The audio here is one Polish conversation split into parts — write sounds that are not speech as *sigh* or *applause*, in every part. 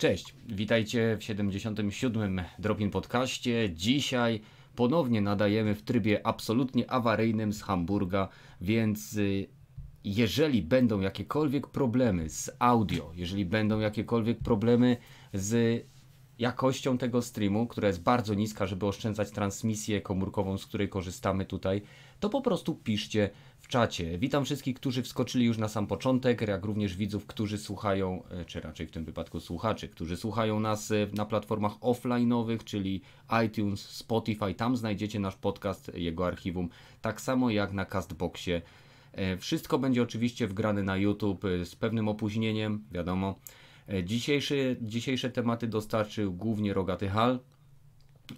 Cześć, witajcie w 77. Dropin Podcaście. Dzisiaj ponownie nadajemy w trybie absolutnie awaryjnym z Hamburga, więc y, jeżeli będą jakiekolwiek problemy z audio, jeżeli będą jakiekolwiek problemy z jakością tego streamu, która jest bardzo niska, żeby oszczędzać transmisję komórkową, z której korzystamy tutaj, to po prostu piszcie czacie. Witam wszystkich, którzy wskoczyli już na sam początek, jak również widzów, którzy słuchają, e, czy raczej w tym wypadku słuchaczy, którzy słuchają nas e, na platformach offline'owych, czyli iTunes, Spotify. Tam znajdziecie nasz podcast, jego archiwum, tak samo jak na Castboxie. E, wszystko będzie oczywiście wgrane na YouTube z pewnym opóźnieniem, wiadomo. Dzisiejsze, dzisiejsze tematy dostarczył głównie Rogaty Hal,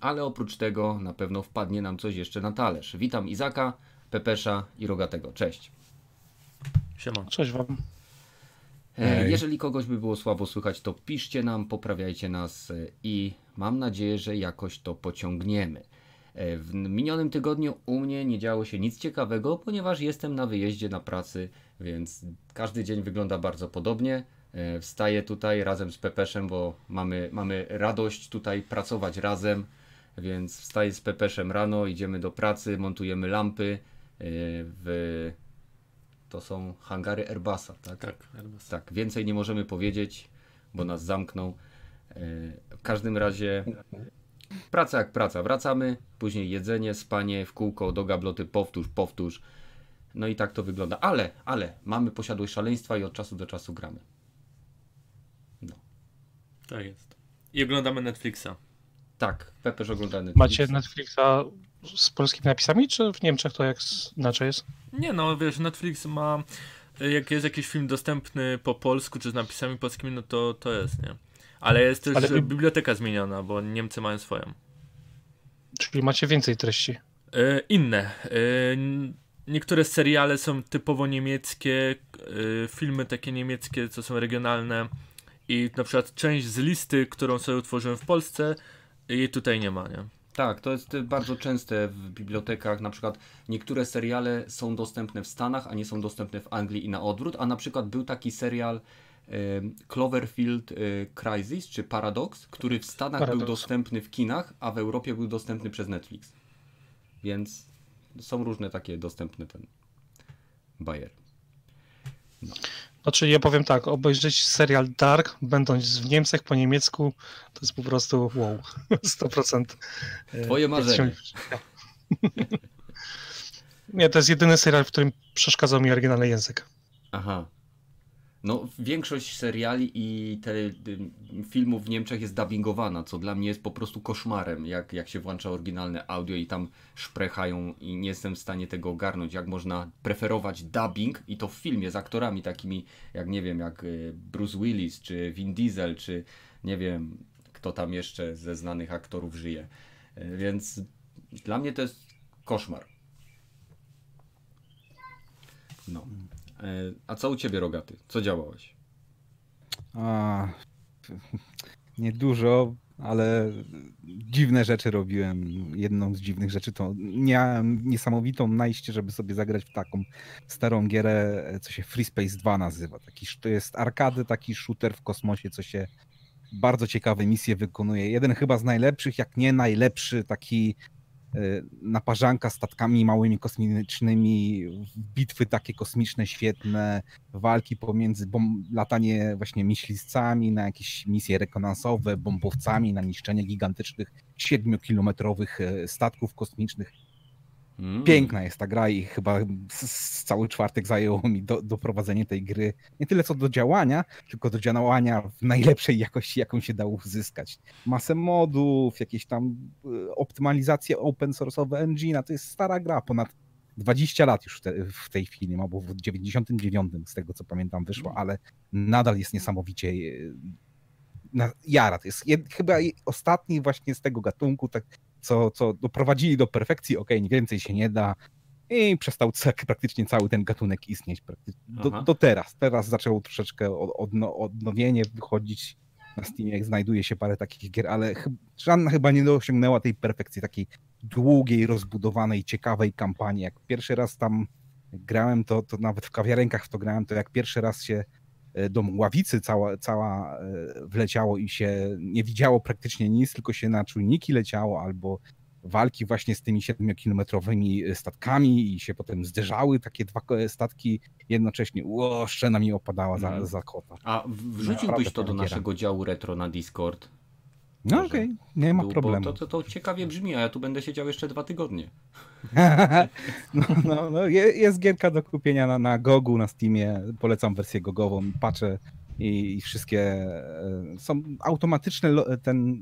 ale oprócz tego na pewno wpadnie nam coś jeszcze na talerz. Witam Izaka, Pepesza i Rogatego. Cześć. Siema. Cześć wam. E, jeżeli kogoś by było słabo słychać, to piszcie nam, poprawiajcie nas e, i mam nadzieję, że jakoś to pociągniemy. E, w minionym tygodniu u mnie nie działo się nic ciekawego, ponieważ jestem na wyjeździe na pracy, więc każdy dzień wygląda bardzo podobnie. Wstaję tutaj razem z Pepeszem, bo mamy, mamy radość tutaj pracować razem, więc wstaję z Pepeszem rano, idziemy do pracy, montujemy lampy w to są hangary Airbusa, tak? Tak, Airbus. Tak, więcej nie możemy powiedzieć, bo nas zamkną. W każdym razie praca jak praca. Wracamy, później jedzenie, spanie w kółko, do gabloty, powtórz, powtórz. No i tak to wygląda. Ale, ale mamy posiadłość szaleństwa i od czasu do czasu gramy. No. Tak jest. I oglądamy Netflixa. Tak, Pepeż ogląda Netflixa. Macie Netflixa z polskimi napisami, czy w Niemczech to jak inaczej jest? Nie no, wiesz, Netflix ma, jak jest jakiś film dostępny po polsku, czy z napisami polskimi, no to, to jest, nie? Ale jest też Ale- biblioteka zmieniona, bo Niemcy mają swoją. Czyli macie więcej treści. E, inne. E, niektóre seriale są typowo niemieckie, e, filmy takie niemieckie, co są regionalne i na przykład część z listy, którą sobie utworzyłem w Polsce, jej tutaj nie ma, nie? Tak, to jest y, bardzo częste w bibliotekach. Na przykład niektóre seriale są dostępne w Stanach, a nie są dostępne w Anglii i na odwrót. A na przykład był taki serial y, Cloverfield y, Crisis czy Paradox, który w Stanach był Paradox. dostępny w kinach, a w Europie był dostępny przez Netflix. Więc są różne takie dostępne ten bajer. Znaczy ja powiem tak, obejrzeć serial Dark, będąc w Niemczech po niemiecku, to jest po prostu wow, *laughs* 100%. e, Twoje marzenie. *laughs* Nie, to jest jedyny serial, w którym przeszkadzał mi oryginalny język. Aha. No, większość seriali i te, filmów w Niemczech jest dubbingowana, co dla mnie jest po prostu koszmarem, jak, jak się włącza oryginalne audio i tam szprechają i nie jestem w stanie tego ogarnąć, jak można preferować dubbing i to w filmie z aktorami takimi, jak nie wiem, jak y, Bruce Willis, czy Vin Diesel, czy nie wiem, kto tam jeszcze ze znanych aktorów żyje. Y, Więc dla mnie to jest koszmar. No. E, A co u ciebie, Rogaty? Co działałeś? A, niedużo, ale dziwne rzeczy robiłem. Jedną z dziwnych rzeczy to miałem niesamowitą najście, żeby sobie zagrać w taką starą gierę, co się Free Space 2 nazywa. Taki, to jest arkady, taki shooter w kosmosie, co się bardzo ciekawe misje wykonuje. Jeden chyba z najlepszych, jak nie najlepszy, taki naparzanka statkami małymi kosmicznymi, bitwy takie kosmiczne, świetne, walki pomiędzy bom- latanie właśnie myśliwcami na jakieś misje rekonansowe, bombowcami, na niszczenie gigantycznych, 7-kilometrowych e, statków kosmicznych. Mm. Piękna jest ta gra i chyba cały czwartek zajęło mi do, doprowadzenie tej gry nie tyle co do działania, tylko do działania w najlepszej jakości, jaką się dało uzyskać. Masę modów, jakieś tam e, optymalizacje open source'owe engine, to jest stara gra, ponad 20 lat już w, te, w tej chwili, albo w 99 z tego co pamiętam wyszło, ale nadal jest niesamowicie e, na, jara. To jest jed, chyba ostatni właśnie z tego gatunku, tak, co, co doprowadzili do perfekcji, okej, więcej się nie da i przestał ca- *laughs* praktycznie cały ten gatunek istnieć do, do teraz. Teraz zaczęło troszeczkę od- odno, odnowienie wychodzić na Steamie, znajduje się parę takich gier, ale żadna chyba nie osiągnęła tej perfekcji, takiej długiej, rozbudowanej, ciekawej kampanii. Jak pierwszy raz tam grałem, to, to nawet w kawiarenkach w to grałem, to jak pierwszy raz się do ławicy cała, cała e, wleciało i się nie widziało praktycznie nic, tylko się na czujniki leciało albo walki właśnie z tymi 7-kilometrowymi statkami i się potem zderzały takie dwa statki jednocześnie. Ło, szczena mi opadała za, Mhm. za kota. A wrzuciłbyś Naprawdę to do naszego działu retro na Discord? No okej, nie ma bo problemu. To, to, to ciekawie brzmi, a ja tu będę siedział jeszcze dwa tygodnie. *laughs* no, no, no, je- jest gierka do kupienia na, na Gogu, na Steamie. Polecam wersję gogową, patrzę i, i wszystkie e, są automatyczne. Ten,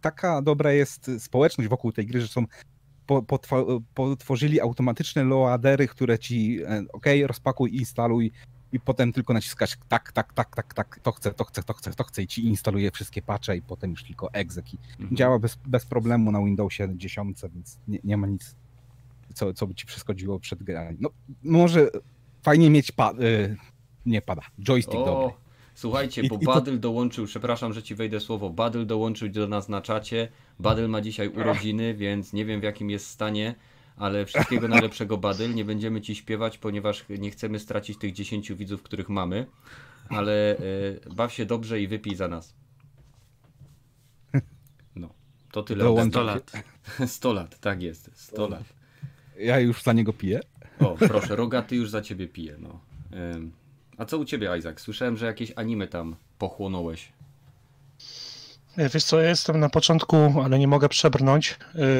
taka dobra jest społeczność wokół tej gry, że są potwo- potworzyli automatyczne loadery, które ci e, ok, rozpakuj, instaluj i potem tylko naciskasz tak, tak, tak, tak, tak, to chcę, to chcę, to chcę, to chcę i ci instaluje wszystkie patche i potem już tylko exec Mhm. Działa bez, bez problemu na Windowsie 10, więc nie, nie ma nic, co, co by ci przeszkodziło przed grami. No, może fajnie mieć pa, y, nie pada, joystick dobry. O, słuchajcie, I- bo i to- Badyl dołączył, przepraszam, że ci wejdę słowo, Badyl dołączył do nas na czacie. Badyl ma dzisiaj urodziny, więc nie wiem w jakim jest stanie, ale wszystkiego najlepszego Badyl. Nie będziemy ci śpiewać, ponieważ nie chcemy stracić tych 10 widzów, których mamy, ale y, baw się dobrze i wypij za nas. No, to tyle. ode Dołącz- mnie. 100 lat. *laughs* 100 lat, tak jest, 100 lat. Ja już za niego piję. O, proszę, Rogaty już za ciebie pije, no. A co u ciebie, Isaac? Słyszałem, że jakieś anime tam pochłonąłeś. E, Wiesz co, ja jestem na początku, ale nie mogę przebrnąć.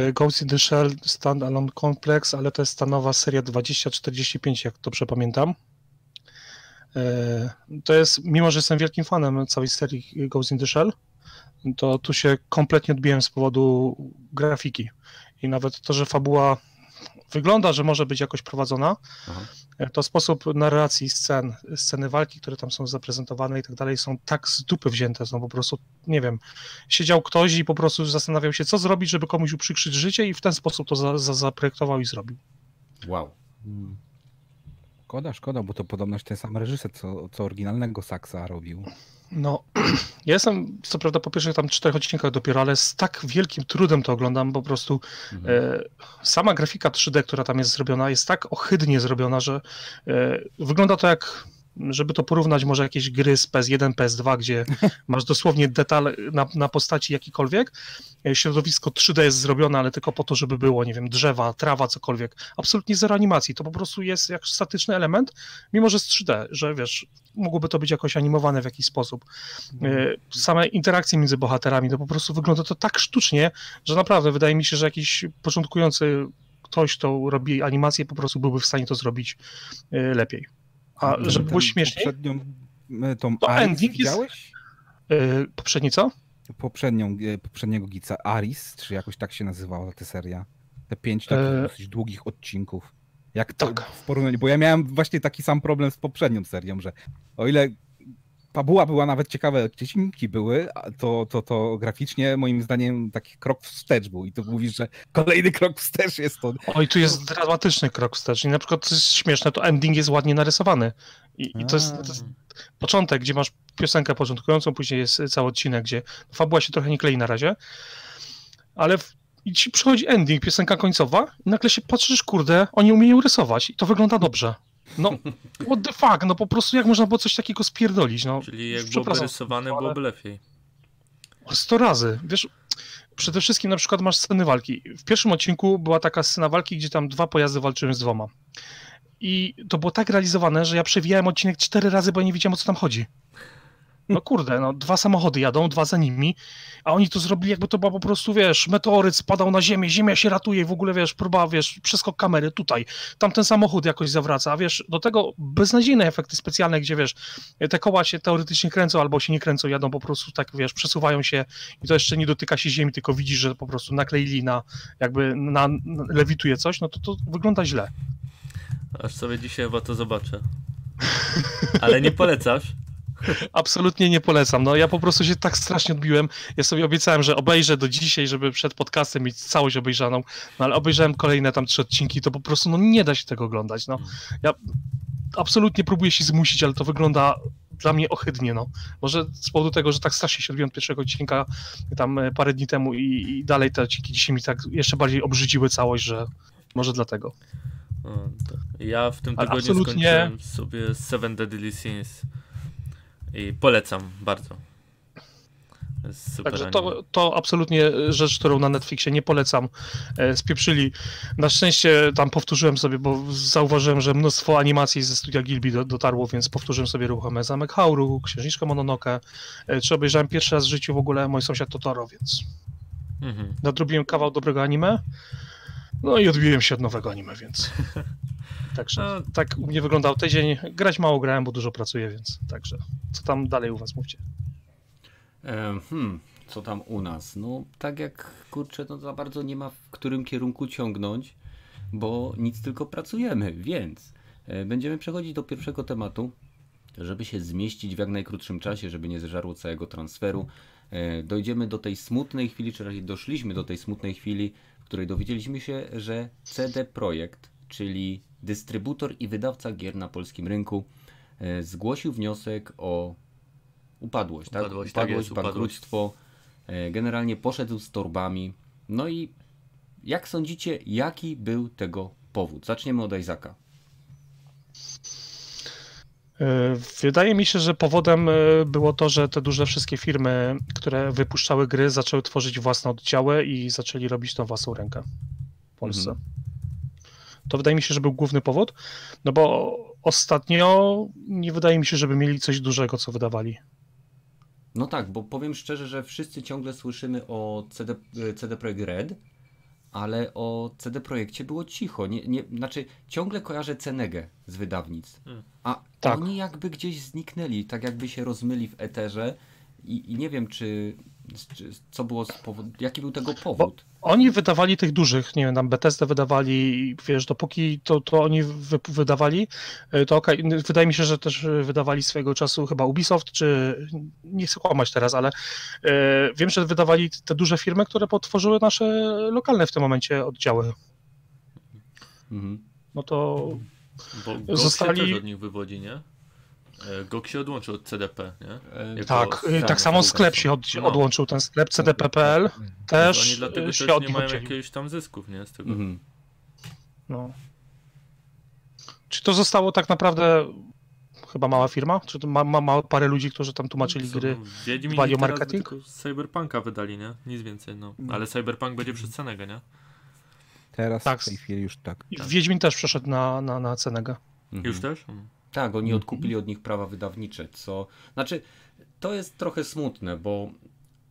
E, Ghost in the Shell Standalone Complex, ale to jest ta nowa seria 2045, jak dobrze pamiętam. E, To jest, mimo że jestem wielkim fanem całej serii Ghost in the Shell, to tu się kompletnie odbiłem z powodu grafiki. I nawet to, że fabuła wygląda, że może być jakoś prowadzona, Aha. to sposób narracji scen, sceny walki, które tam są zaprezentowane i tak dalej, są tak z dupy wzięte, są po prostu, nie wiem, siedział ktoś i po prostu zastanawiał się, co zrobić, żeby komuś uprzykrzyć życie i w ten sposób to za, za, zaprojektował i zrobił. Wow. Szkoda, szkoda, bo to podobność ten sam reżyser, co, co oryginalnego Saxa robił. No, *clears throat* ja jestem, co prawda, po pierwszych tam czterech odcinkach dopiero, ale z tak wielkim trudem to oglądam, po prostu Mhm. E, sama grafika 3D, która tam jest zrobiona, jest tak ohydnie zrobiona, że e, wygląda to jak, żeby to porównać może jakieś gry z PS1, PS2, gdzie *laughs* masz dosłownie detal na, na postaci jakikolwiek. E, Środowisko 3D jest zrobione, ale tylko po to, żeby było, nie wiem, drzewa, trawa, cokolwiek. Absolutnie zero animacji. To po prostu jest jak statyczny element, mimo że z 3D, że wiesz, mogłoby to być jakoś animowane w jakiś sposób. E, Same interakcje między bohaterami, to po prostu wygląda to tak sztucznie, że naprawdę wydaje mi się, że jakiś początkujący ktoś, kto robi animację, po prostu byłby w stanie to zrobić e, lepiej. A Ten- żeby było śmieszniej, Poprzednią, e, tą To Aris ending jest- widziałeś? e, poprzedni co? Poprzednią, e, poprzedniego gica Aris, czy jakoś tak się nazywała ta seria. Te pięć takich E, dosyć długich odcinków. Jak to tak. w porównaniu, bo ja miałem właśnie taki sam problem z poprzednią serią, że o ile fabuła była nawet ciekawe, odcinki były, to, to, to graficznie moim zdaniem taki krok wstecz był i tu mówisz, że kolejny krok wstecz jest to. Oj, tu jest dramatyczny krok wstecz. I na przykład, co jest śmieszne, to ending jest ładnie narysowany. I, i to, jest, to jest początek, gdzie masz piosenkę początkującą, później jest cały odcinek, gdzie fabuła się trochę nie klei na razie, ale w, i ci przychodzi ending, piosenka końcowa i nagle się patrzysz, kurde, oni umieją rysować i to wygląda dobrze. No, what the fuck, no po prostu jak można było coś takiego spierdolić, no. Czyli jak byłoby rysowane, ale- byłoby lepiej. O 100 razy. Wiesz, przede wszystkim na przykład masz sceny walki. W pierwszym odcinku była taka scena walki, gdzie tam dwa pojazdy walczyły z dwoma. I to było tak realizowane, że ja przewijałem odcinek cztery razy, bo ja nie wiedziałem o co tam chodzi. No kurde, no dwa samochody jadą, dwa za nimi, a oni to zrobili jakby to była po prostu, wiesz, meteoryt spadał na ziemię, ziemia się ratuje w ogóle, wiesz, próba, wiesz, przeskok kamery tutaj, tamten samochód jakoś zawraca, a wiesz, do tego beznadziejne efekty specjalne, gdzie, wiesz, te koła się teoretycznie kręcą albo się nie kręcą, jadą po prostu tak, wiesz, przesuwają się i to jeszcze nie dotyka się ziemi, tylko widzisz, że po prostu nakleili na, jakby na, na lewituje coś, no to to wygląda źle. Aż sobie dzisiaj chyba to zobaczę. Ale nie polecasz? Absolutnie nie polecam. No ja po prostu się tak strasznie odbiłem. Ja sobie obiecałem, że obejrzę do dzisiaj, żeby przed podcastem mieć całość obejrzaną, no ale obejrzałem kolejne tam trzy odcinki, to po prostu no nie da się tego oglądać. No ja absolutnie próbuję się zmusić, ale to wygląda dla mnie ohydnie, no. Może z powodu tego, że tak strasznie się odbiłem od pierwszego odcinka tam e, parę dni temu i, i dalej te odcinki dzisiaj mi tak jeszcze bardziej obrzydziły całość, że może dlatego. Ja w tym tygodniu absolutnie- skończyłem sobie Seven Deadly Sins. I polecam bardzo. Super Także to, to absolutnie rzecz, którą na Netflixie nie polecam. E, spieprzyli. Na szczęście tam powtórzyłem sobie, bo zauważyłem, że mnóstwo animacji ze studia Gilby do, dotarło, więc powtórzyłem sobie ruchome Zamek Hauru, Księżniczkę Mononoke. E, czy obejrzałem pierwszy raz w życiu w ogóle Mój sąsiad Totoro, więc mhm. nadrobiłem kawał dobrego anime. No i odbiłem się od nowego anime, więc... *laughs* Także no. tak u mnie wyglądał tydzień. Grać mało grałem, bo dużo pracuję, więc także co tam dalej u was mówcie? Hmm, co tam u nas? No, tak jak kurczę, no za bardzo nie ma w którym kierunku ciągnąć, bo nic tylko pracujemy, więc e, będziemy przechodzić do pierwszego tematu, żeby się zmieścić w jak najkrótszym czasie, żeby nie zeżarło całego transferu. E, dojdziemy do tej smutnej chwili, czy raczej doszliśmy do tej smutnej chwili, której dowiedzieliśmy się, że CD Projekt, czyli dystrybutor i wydawca gier na polskim rynku, e, zgłosił wniosek o upadłość, tak? Upadłość, tak upadłość tak bankructwo. E, generalnie poszedł z torbami. No i jak sądzicie, jaki był tego powód? Zaczniemy od Isaaca. E, wydaje mi się, że powodem e, było to, że te duże wszystkie firmy, które wypuszczały gry, zaczęły tworzyć własne oddziały i zaczęli robić tą własną rękę w Polsce. Mhm. To wydaje mi się, że był główny powód, no bo ostatnio nie wydaje mi się, żeby mieli coś dużego, co wydawali. No tak, bo powiem szczerze, że wszyscy ciągle słyszymy o CD, CD Projekt Red, ale o CD Projekcie było cicho. Nie, nie, znaczy, ciągle kojarzę Cenegę z wydawnictw. Hmm. A tak. oni jakby gdzieś zniknęli, tak jakby się rozmyli w eterze i, i nie wiem, czy, czy co było, jaki był tego powód. Bo oni wydawali tych dużych, nie wiem, tam Bethesda wydawali, wiesz, dopóki to, to oni wy, wydawali, e, to okej, okay. wydaje mi się, że też wydawali swojego czasu chyba Ubisoft, czy nie chcę kłamać teraz, ale e, wiem, że wydawali te duże firmy, które potworzyły nasze lokalne w tym momencie oddziały. Mhm. No to Bo zostali... też od nich wywodzi, nie? E, GOG się odłączył od CDP, nie? E, jako tak, e, tak samo sklep się od, no. odłączył, ten sklep CDP.pl też Oni dlatego się też nie mają jakiegoś tam zysków, nie? Z tego. Mhm. No. Czy to zostało tak naprawdę chyba mała firma? Czy to ma, ma, ma parę ludzi, którzy tam tłumaczyli Co, gry, no, dbali o marketing? Cyberpunka wydali, nie? Nic więcej, no. no. Ale Cyberpunk będzie przez Cenegę, nie? Teraz tak. w tej chwili już tak. tak. Wiedźmin też przeszedł na, na, na Cenegę. Mhm. Już też? Mhm. Tak, oni mhm. odkupili od nich prawa wydawnicze, co... Znaczy, to jest trochę smutne, bo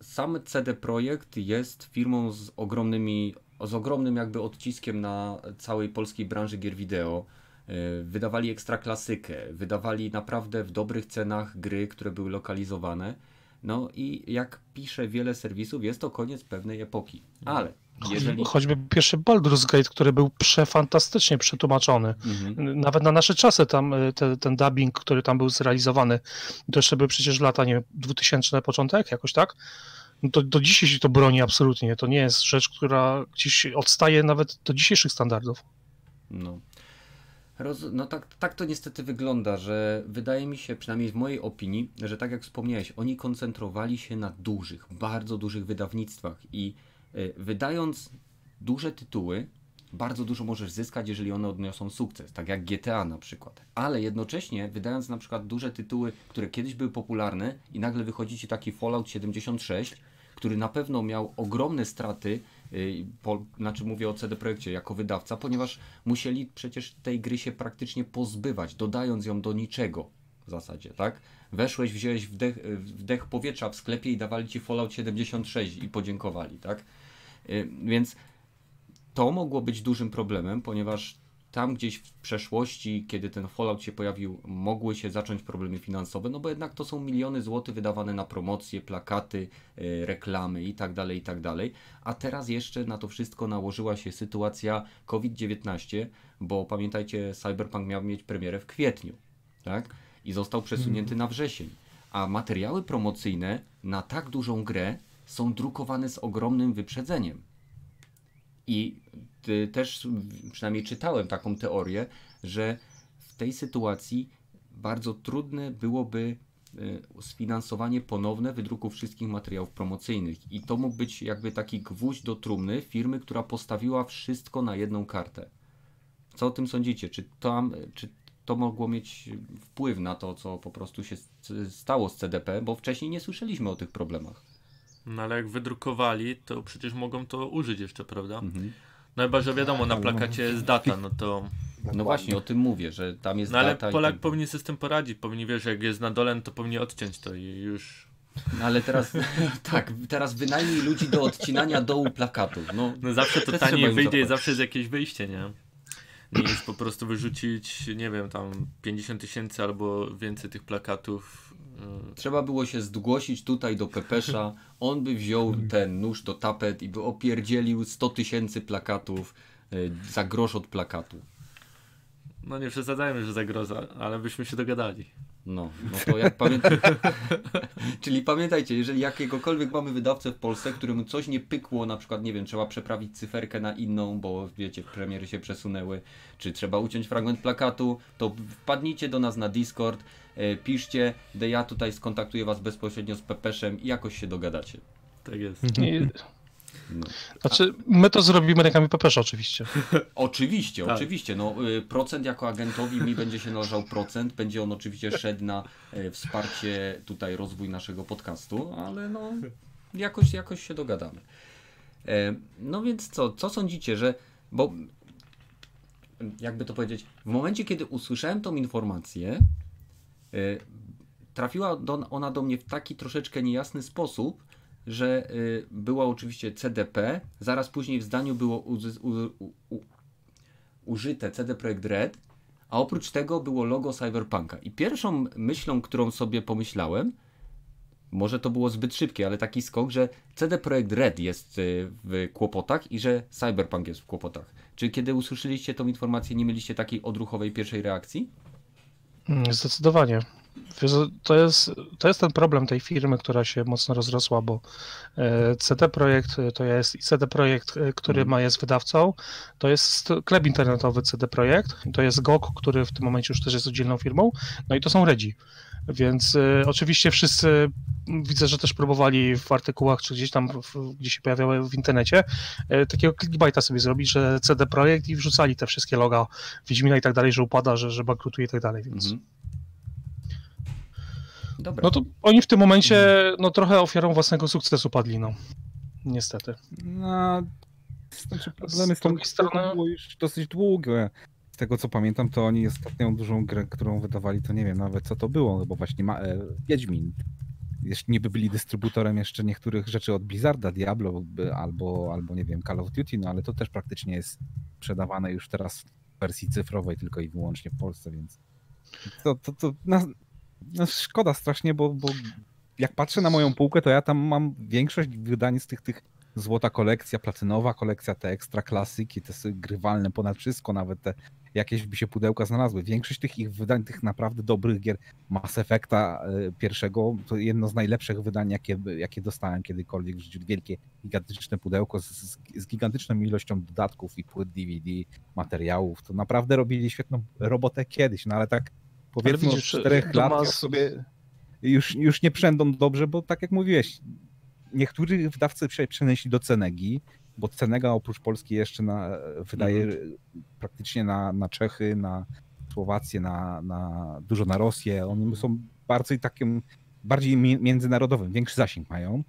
sam CD Projekt jest firmą z ogromnymi, z ogromnym jakby odciskiem na całej polskiej branży gier wideo. E, wydawali ekstra klasykę, wydawali naprawdę w dobrych cenach gry, które były lokalizowane. No i jak pisze wiele serwisów, jest to koniec pewnej epoki. Ale jeżeli... Choćby pierwszy Baldur's Gate, który był przefantastycznie przetłumaczony. Mhm. Nawet na nasze czasy tam y, te, ten dubbing, który tam był zrealizowany, to jeszcze był przecież lata, nie wiem, 2000 początek, jakoś tak? No to do dzisiaj się to broni absolutnie. To nie jest rzecz, która gdzieś odstaje nawet do dzisiejszych standardów. No. Roz... No tak, tak to niestety wygląda, że wydaje mi się, przynajmniej w mojej opinii, że tak jak wspomniałeś, oni koncentrowali się na dużych, bardzo dużych wydawnictwach i wydając duże tytuły, bardzo dużo możesz zyskać, jeżeli one odniosą sukces, tak jak GTA na przykład. Ale jednocześnie, wydając na przykład duże tytuły, które kiedyś były popularne i nagle wychodzi ci taki Fallout 76, który na pewno miał ogromne straty, yy, po, znaczy mówię o CD Projekcie jako wydawca, ponieważ musieli przecież tej gry się praktycznie pozbywać, dodając ją do niczego w zasadzie, tak? Weszłeś, wziąłeś wdech, wdech powietrza w sklepie i dawali ci Fallout 76 i podziękowali, tak? Y, więc to mogło być dużym problemem, ponieważ tam gdzieś w przeszłości, kiedy ten Fallout się pojawił, mogły się zacząć problemy finansowe, no bo jednak to są miliony złotych wydawane na promocje, plakaty, y, reklamy itd., tak itd. Tak A teraz jeszcze na to wszystko nałożyła się sytuacja COVID-19, bo pamiętajcie, Cyberpunk miał mieć premierę w kwietniu, tak? I został przesunięty mm. na wrzesień. A materiały promocyjne na tak dużą grę są drukowane z ogromnym wyprzedzeniem. I też przynajmniej czytałem taką teorię, że w tej sytuacji bardzo trudne byłoby e, sfinansowanie ponowne wydruku wszystkich materiałów promocyjnych. I to mógł być jakby taki gwóźdź do trumny firmy, która postawiła wszystko na jedną kartę. Co o tym sądzicie? Czy, tam, czy to mogło mieć wpływ na to, co po prostu się stało z CDP, bo wcześniej nie słyszeliśmy o tych problemach. No ale jak wydrukowali, to przecież mogą to użyć jeszcze, prawda? Mhm. No chyba, że wiadomo, na plakacie jest data, no to... No właśnie, o tym mówię, że tam jest no, ale data. Polak i... powinien sobie z tym poradzić, powinien, wiesz, jak jest na dole, no to powinien odciąć to i już... No ale teraz, *laughs* tak, teraz wynajmij ludzi do odcinania dołu plakatu. No, no zawsze to taniej wyjdzie i zawsze jest jakieś wyjście, nie? Niż po prostu wyrzucić, nie wiem, tam 50 tysięcy albo więcej tych plakatów. Y. Trzeba było się zgłosić tutaj do Pepesza, on by wziął ten nóż do tapet i by opierdzielił 100 tysięcy plakatów y, za grosz od plakatu. No nie przesadzajmy, że zagroza, ale byśmy się dogadali. No, no to jak pamiętam. *laughs* Czyli pamiętajcie, jeżeli jakiegokolwiek mamy wydawcę w Polsce, któremu coś nie pykło, na przykład, nie wiem, trzeba przeprawić cyferkę na inną, bo wiecie, premiery się przesunęły, czy trzeba uciąć fragment plakatu, to wpadnijcie do nas na Discord, e, piszcie, gdy ja tutaj skontaktuję was bezpośrednio z Pepeszem i jakoś się dogadacie. Tak jest. No. Znaczy, my to zrobimy rękami Pepesza oczywiście. *laughs* oczywiście, tak. oczywiście. No, y, procent jako agentowi mi będzie się należał procent. Będzie on oczywiście szedł na y, wsparcie tutaj rozwój naszego podcastu, ale no jakoś, jakoś się dogadamy. E, no więc co, co sądzicie, że bo jakby to powiedzieć, w momencie kiedy usłyszałem tą informację, y, trafiła do, ona do mnie w taki troszeczkę niejasny sposób, że y, była oczywiście CDP, zaraz później w zdaniu było u, u, u, użyte CD Projekt Red, a oprócz tego było logo Cyberpunka. I pierwszą myślą, którą sobie pomyślałem, może to było zbyt szybkie, ale taki skok, że CD Projekt Red jest y, w kłopotach i że Cyberpunk jest w kłopotach. Czy kiedy usłyszeliście tą informację, nie mieliście takiej odruchowej pierwszej reakcji? Mm, zdecydowanie. Wiesz, to, jest, to jest ten problem tej firmy, która się mocno rozrosła, bo e, CD Projekt to jest CD Projekt, e, który mhm. ma jest wydawcą, to jest sklep internetowy CD Projekt, to jest GOG, który w tym momencie już też jest oddzielną firmą, no i to są Redzi. Więc y, oczywiście wszyscy widzę, że też próbowali w artykułach, czy gdzieś tam, w, gdzie się pojawiały w internecie, y, takiego clickbaita sobie zrobić, że CD Projekt i wrzucali te wszystkie loga Wiedźmina i tak dalej, że upada, że, że bankrutuje i tak dalej, więc... Mhm. Dobra. No to oni w tym momencie no, trochę ofiarą własnego sukcesu padli, no. Niestety. No, znaczy problemy z, z tą strony było już dosyć długie. Z tego co pamiętam, to oni ostatnią dużą grę, którą wydawali, to nie wiem nawet co to było, bo właśnie ma, e, Wiedźmin. Jeszcze niby byli dystrybutorem jeszcze niektórych rzeczy od Blizzarda, Diablo albo, albo nie wiem, Call of Duty, no ale to też praktycznie jest sprzedawane już teraz w wersji cyfrowej tylko i wyłącznie w Polsce, więc to, to, to na, no szkoda strasznie, bo, bo jak patrzę na moją półkę, to ja tam mam większość wydań z tych, tych złota kolekcja, platynowa kolekcja, te ekstra klasyki, te grywalne ponad wszystko, nawet te jakieś by się pudełka znalazły. Większość tych ich wydań, tych naprawdę dobrych gier Mass Effecta e, pierwszego, to jedno z najlepszych wydań, jakie, jakie dostałem kiedykolwiek w życiu. Wielkie, gigantyczne pudełko z, z gigantyczną ilością dodatków i płyt DVD, materiałów. To naprawdę robili świetną robotę kiedyś, no ale tak powiedzmy od czterech lat sobie już, już nie przędą dobrze, bo tak jak mówiłeś, niektórzy wydawcy przenieśli do Cenegi, bo Cenega oprócz Polski jeszcze na, wydaje mhm. praktycznie na, na Czechy, na Słowację, na, na, dużo na Rosję. Oni są bardzo takim bardziej międzynarodowym, większy zasięg mają.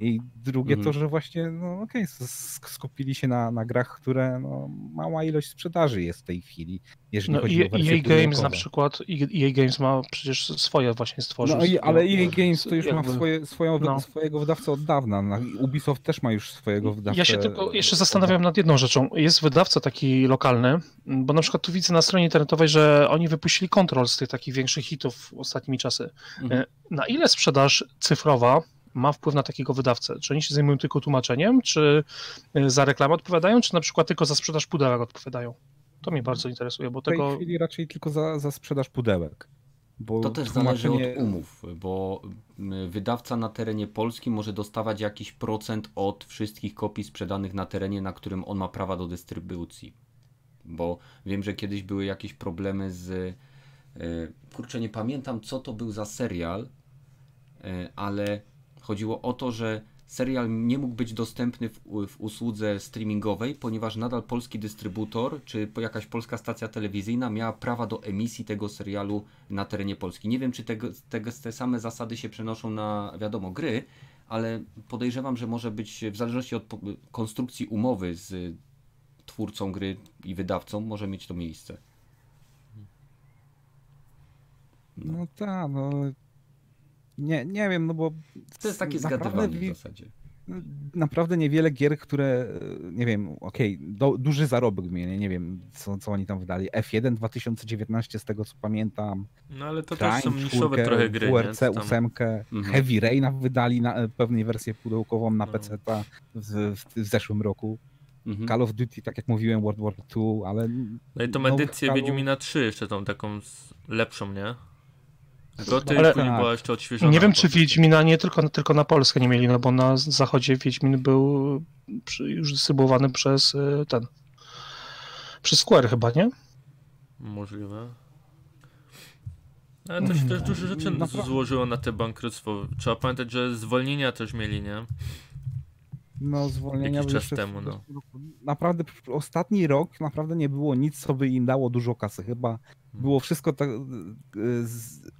I drugie mhm. to, że właśnie, no okej, okay, skupili się na, na grach, które no, mała ilość sprzedaży jest w tej chwili, jeżeli no, chodzi o wersję EA Games na przykład, EA Games ma przecież swoje właśnie stworzył. No, ale EA Games to już jakby, ma swoje, swoją, no. swojego wydawcę od dawna. Ubisoft też ma już swojego wydawcę. Ja się tylko jeszcze zastanawiam nad jedną rzeczą. Jest wydawca taki lokalny, bo na przykład tu widzę na stronie internetowej, że oni wypuścili kontrol z tych takich większych hitów ostatnimi czasy. Mhm. Na ile sprzedaż cyfrowa ma wpływ na takiego wydawcę? Czy oni się zajmują tylko tłumaczeniem, czy y, za reklamę odpowiadają, czy na przykład tylko za sprzedaż pudełek odpowiadają? To mnie bardzo interesuje, bo tego... W tej chwili raczej tylko za, za sprzedaż pudełek. to też tłumaczenie... zależy od umów, bo wydawca na terenie Polski może dostawać jakiś procent od wszystkich kopii sprzedanych na terenie, na którym on ma prawa do dystrybucji. Bo wiem, że kiedyś były jakieś problemy z. Y, kurczę, nie pamiętam co to był za serial, y, ale Chodziło o to, że serial nie mógł być dostępny w, w usłudze streamingowej, ponieważ nadal polski dystrybutor czy jakaś polska stacja telewizyjna miała prawa do emisji tego serialu na terenie Polski. Nie wiem, czy tego, tego, te same zasady się przenoszą na, wiadomo, gry, ale podejrzewam, że może być w zależności od konstrukcji umowy z twórcą gry i wydawcą, może mieć to miejsce. No, tak, no nie, nie wiem, no bo. To jest takie zgadywanie w zasadzie. Naprawdę niewiele gier, które, nie wiem, okej, okay, duży zarobek mieli, nie wiem, co, co oni tam wydali. F1 2019, z tego co pamiętam. No ale to Crime, też są niszowe trochę gry. WRC tam... 8, mhm. Heavy Rain wydali na, pewnej wersję pudełkową na no. PC w, w, w zeszłym roku. Mhm. Call of Duty, tak jak mówiłem, World War II, ale. No i tą edycję Call... Wiedźmina 3 jeszcze tą taką lepszą, nie? Goty ale, nie była jeszcze odświeżona. Nie wiem, czy Wiedźmina nie tylko, tylko na Polskę nie mieli, no bo na zachodzie Wiedźmin był już dystrybuowany przez y, ten. Przez Square chyba, nie? Możliwe. Ale to się też dużo rzeczy złożyło na te bankructwo. Trzeba pamiętać, że zwolnienia też mieli, nie? No, zwolnienia Jakiś czas temu, no. Naprawdę ostatni rok naprawdę nie było nic, co by im dało dużo kasy. Chyba było wszystko tak,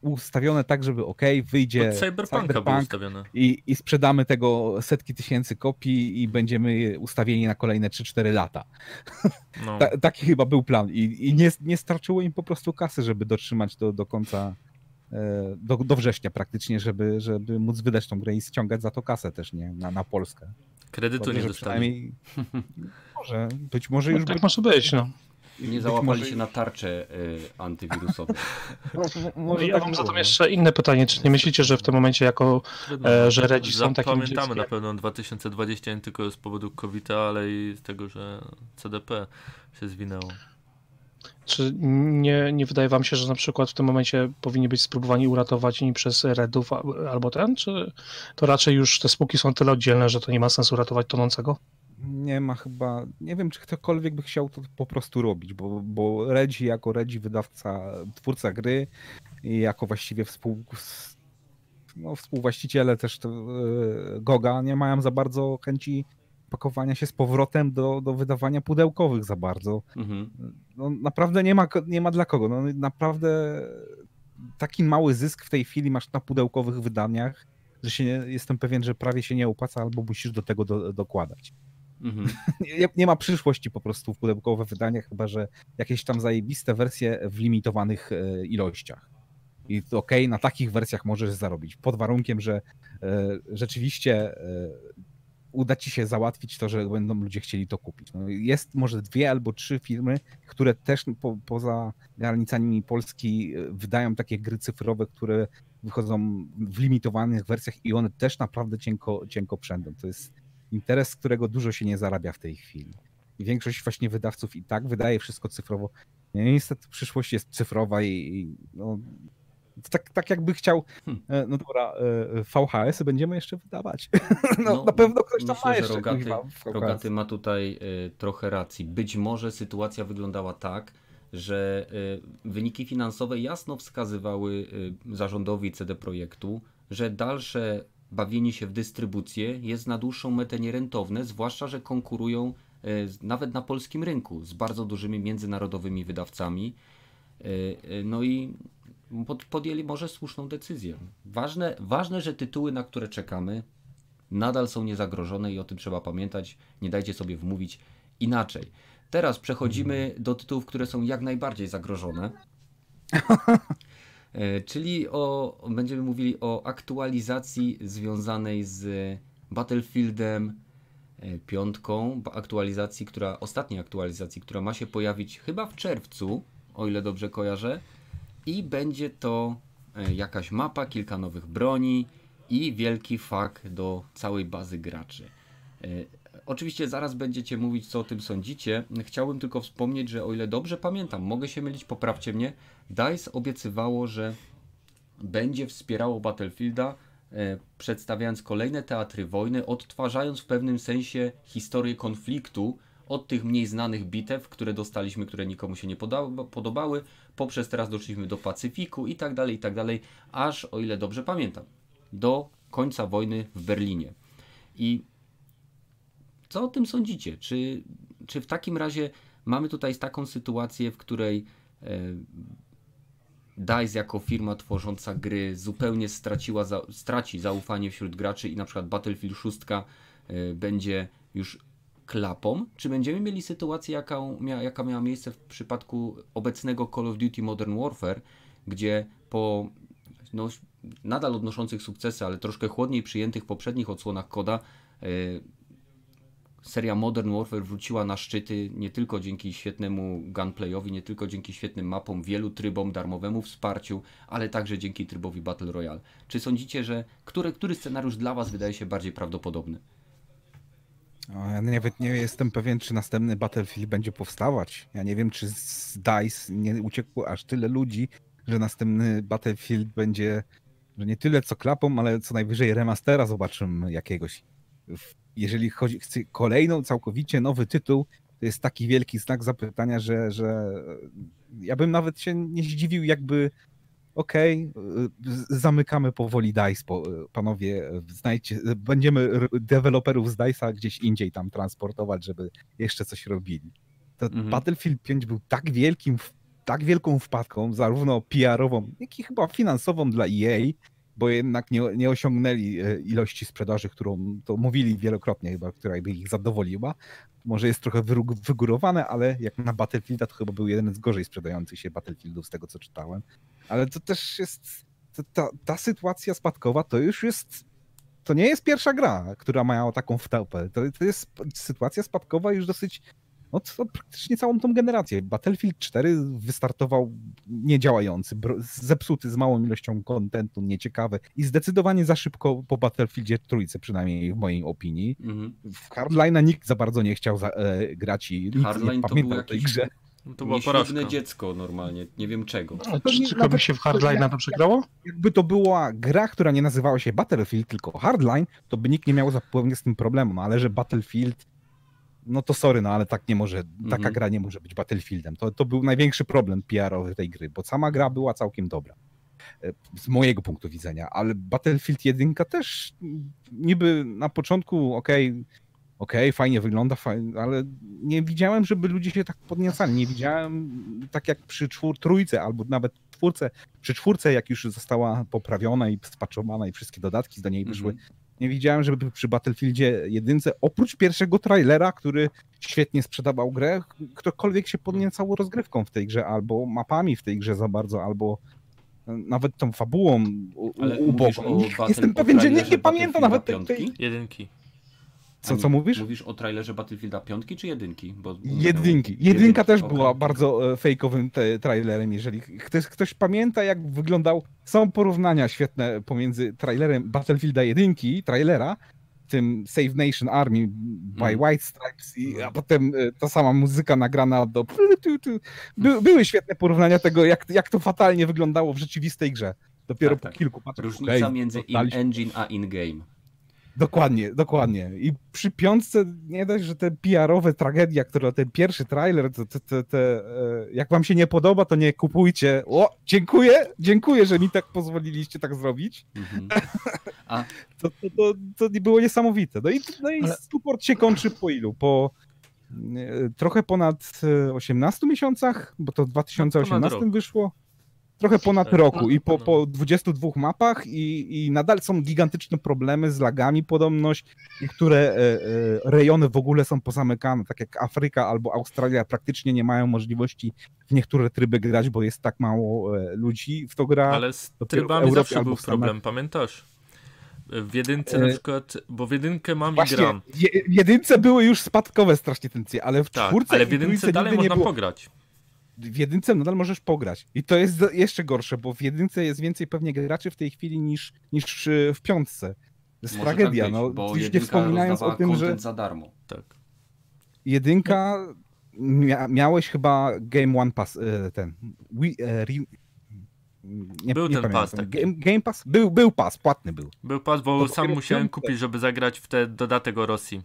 ustawione tak, żeby ok, wyjdzie Od Cyberpunka Cyberpunk ustawione. I, i sprzedamy tego setki tysięcy kopii i będziemy ustawieni na kolejne 3-4 lata. *laughs* No. Ta, taki chyba był plan i, i nie, nie starczyło im po prostu kasy, żeby dotrzymać do, do końca e, do, do września praktycznie, żeby, żeby móc wydać tą grę i ściągać za to kasę też, nie? Na, na Polskę. Kredytu Dobrze, nie dostali. *laughs* Może, być może no już... tak by... może być, no. Nie załapali może... się na tarczę y, antywirusową. No, *laughs* może ja tak mam zatem jeszcze inne pytanie. Czy nie myślicie, że w tym momencie jako, e, że Redzi są takim Pamiętamy na pewno 2020 nie tylko z powodu covid ale i z tego, że CDP się zwinęło. Czy nie, nie wydaje wam się, że na przykład w tym momencie powinni być spróbowani uratować inni przez Redów albo ten, czy to raczej już te spółki są tyle oddzielne, że to nie ma sensu ratować tonącego? nie ma chyba, nie wiem czy ktokolwiek by chciał to po prostu robić, bo, bo Redzi jako Redzi wydawca, twórca gry i jako właściwie współ, no, współwłaściciele też to, yy, Goga nie mają za bardzo chęci pakowania się z powrotem do, do wydawania pudełkowych za bardzo. Mhm. No, naprawdę nie ma, nie ma dla kogo. No, naprawdę taki mały zysk w tej chwili masz na pudełkowych wydaniach, że się nie, jestem pewien, że prawie się nie opłaca albo musisz do tego do, dokładać. Mhm. *laughs* Nie, nie, ma przyszłości po prostu w pudełkowe wydaniach, chyba że jakieś tam zajebiste wersje w limitowanych e, ilościach. I okej, okay, na takich wersjach możesz zarobić, pod warunkiem, że e, rzeczywiście e, uda ci się załatwić to, że będą ludzie chcieli to kupić. No, jest może dwie albo trzy firmy, które też po, poza granicami Polski wydają takie gry cyfrowe, które wychodzą w limitowanych wersjach i one też naprawdę cienko, cienko przędą. To jest interes, którego dużo się nie zarabia w tej chwili. I większość właśnie wydawców i tak wydaje wszystko cyfrowo. Niestety przyszłość jest cyfrowa i, i no, tak, tak jakby chciał, hmm. E, no dobra, e, VHS będziemy jeszcze wydawać. *laughs* No, no, na pewno ktoś tam myślę, ma jeszcze. Rogaty, Rogaty ma tutaj y, trochę racji. Być może sytuacja wyglądała tak, że wyniki finansowe jasno wskazywały zarządowi CD Projektu, że dalsze bawienie się w dystrybucję jest na dłuższą metę nierentowne, zwłaszcza, że konkurują e, nawet na polskim rynku z bardzo dużymi międzynarodowymi wydawcami. E, e, no i podjęli może słuszną decyzję. Ważne, ważne, że tytuły, na które czekamy, nadal są niezagrożone i o tym trzeba pamiętać. Nie dajcie sobie wmówić inaczej. Teraz przechodzimy do tytułów, które są jak najbardziej zagrożone. *laughs* E, czyli o, będziemy mówili o aktualizacji związanej z Battlefieldem e, piątką, aktualizacji, która, ostatniej aktualizacji, która ma się pojawić chyba w czerwcu, o ile dobrze kojarzę. I będzie to e, jakaś mapa, kilka nowych broni i wielki fak do całej bazy graczy. Oczywiście zaraz będziecie mówić, co o tym sądzicie. Chciałbym tylko wspomnieć, że o ile dobrze pamiętam, mogę się mylić, poprawcie mnie, DICE obiecywało, że będzie wspierało Battlefielda, e, przedstawiając kolejne teatry wojny, odtwarzając w pewnym sensie historię konfliktu od tych mniej znanych bitew, które dostaliśmy, które nikomu się nie podobały, poprzez teraz doszliśmy do Pacyfiku i tak dalej, i tak dalej, aż o ile dobrze pamiętam, do końca wojny w Berlinie. I co o tym sądzicie? Czy, czy w takim razie mamy tutaj taką sytuację, w której e, DICE jako firma tworząca gry zupełnie straciła, za, straci zaufanie wśród graczy i na przykład Battlefield 6 e, będzie już klapą? Czy będziemy mieli sytuację, jaka, mia, jaka miała miejsce w przypadku obecnego Call of Duty Modern Warfare, gdzie po no, nadal odnoszących sukcesy, ale troszkę chłodniej przyjętych poprzednich odsłonach koda, yy, seria Modern Warfare wróciła na szczyty nie tylko dzięki świetnemu gunplayowi, nie tylko dzięki świetnym mapom, wielu trybom, darmowemu wsparciu, ale także dzięki trybowi Battle Royale. Czy sądzicie, że który scenariusz dla Was wydaje się bardziej prawdopodobny? Ja nawet nie jestem pewien, czy następny Battlefield będzie powstawać. Ja nie wiem, czy z DICE nie uciekło aż tyle ludzi, że następny Battlefield będzie, że nie tyle co klapą, ale co najwyżej remastera zobaczymy jakiegoś. Jeżeli chodzi o kolejną całkowicie nowy tytuł, to jest taki wielki znak zapytania, że, że ja bym nawet się nie zdziwił, jakby okej, okay, zamykamy powoli DICE, panowie, znajdźcie, będziemy deweloperów z DICE'a gdzieś indziej tam transportować, żeby jeszcze coś robili. To mhm. Battlefield 5 był tak wielkim, tak wielką wpadką, zarówno PR-ową, jak i chyba finansową dla EA, bo jednak nie, nie osiągnęli e, ilości sprzedaży, którą to mówili wielokrotnie chyba, która by ich zadowoliła. Może jest trochę wygórowane, ale jak na Battlefielda to chyba był jeden z gorzej sprzedających się Battlefieldów z tego co czytałem. Ale to też jest, to, ta, ta sytuacja spadkowa to już jest, to nie jest pierwsza gra, która miała taką wtałpę. To, to jest sytuacja spadkowa już dosyć no to praktycznie całą tą generację. Battlefield 4 wystartował niedziałający, zepsuty z małą ilością kontentu, nieciekawy i zdecydowanie za szybko po Battlefieldzie trójce, przynajmniej w mojej opinii. Mm -hmm. W Hardline'a nikt za bardzo nie chciał za, e, grać i nikt Hardline nie pamiętał tej grze. No to było porażka. dziecko normalnie, nie wiem czego. No, czy komuś się w Hardline to przegrało? Jakby to była gra, która nie nazywała się Battlefield, tylko Hardline, to by nikt nie miał zupełnie z tym problemu, ale że Battlefield no to sorry, no ale tak nie może, taka mhm. gra nie może być Battlefieldem. To, to był największy problem PR-owy tej gry, bo sama gra była całkiem dobra. E, z mojego punktu widzenia, ale Battlefield 1 też niby na początku, okej, okay, okej, okay, fajnie wygląda, fajnie, ale nie widziałem, żeby ludzie się tak podniecali. Nie widziałem, tak jak przy czwór, trójce, albo nawet czwórce, przy czwórce, jak już została poprawiona i spaczowana i wszystkie dodatki do niej wyszły, mm -hmm nie widziałem, żeby przy Battlefieldzie jedynce, oprócz pierwszego trailera, który świetnie sprzedawał grę, ktokolwiek się podniecał rozgrywką w tej grze, albo mapami w tej grze za bardzo, albo nawet tą fabułą ubogą. Jestem pewien, że nikt nie pamięta nawet tej... Jedynki. Co, co mówisz? Mówisz o trailerze Battlefielda piątki czy jedynki? Bo jedynki. Jedynka też okay. była bardzo e, fejkowym trailerem, jeżeli ktoś, ktoś pamięta jak wyglądał, są porównania świetne pomiędzy trailerem Battlefielda jedynki, trailera, tym Save Nation Army by hmm. White Stripes, i, a potem e, ta sama muzyka nagrana do... By, były świetne porównania tego, jak, jak to fatalnie wyglądało w rzeczywistej grze. Dopiero tak, po tak. kilku patrzach. Różnica okay, między in-engine a in-game. Dokładnie, dokładnie. I przy piątce nie dość, że te PR-owe tragedia, które ten pierwszy trailer, te, te, te, e, jak wam się nie podoba, to nie kupujcie. O, dziękuję, dziękuję, że mi tak pozwoliliście tak zrobić. Mhm. A... *laughs* To, to, to, to było niesamowite. No i, no i Ale... support się kończy po ilu? Po e, trochę ponad 18 e, miesiącach, bo to w 2018 wyszło trochę ponad roku i po, po 22 mapach i, i nadal są gigantyczne problemy z lagami podobność. Niektóre e, e, rejony w ogóle są pozamykane, tak jak Afryka albo Australia praktycznie nie mają możliwości w niektóre tryby grać, bo jest tak mało e, ludzi w to gra. Ale z trybami zawsze był problem, pamiętasz? W jedynce na przykład, bo w jedynkę mam Właśnie, i gram. w jedynce były już spadkowe strasznie tencje, ale w tak, czwórce ale w jedynce dalej można było... pograć w jedynce nadal możesz pograć. I to jest jeszcze gorsze, bo w jedynce jest więcej pewnie graczy w tej chwili niż, niż w piątce. To jest Może tak tragedia, tak być, no. Bo już nie wspominając o tym, że. za darmo. Tak. Jedynka mia miałeś chyba Game One Pass, e, ten. Wii, e, re... nie, był nie ten pas taki. Game, Game Pass? Był, był pas, płatny był. Był pas, bo to sam musiałem kupić, żeby zagrać w ten dodatek o Rosji.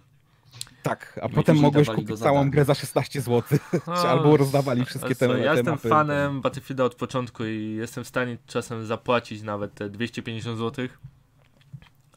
Tak, a potem mogłeś kupić całą grę za 16 zł. *laughs* Albo rozdawali wszystkie te, Ja te jestem mapy. fanem Battlefielda od początku i jestem w stanie czasem zapłacić nawet te 250 zł.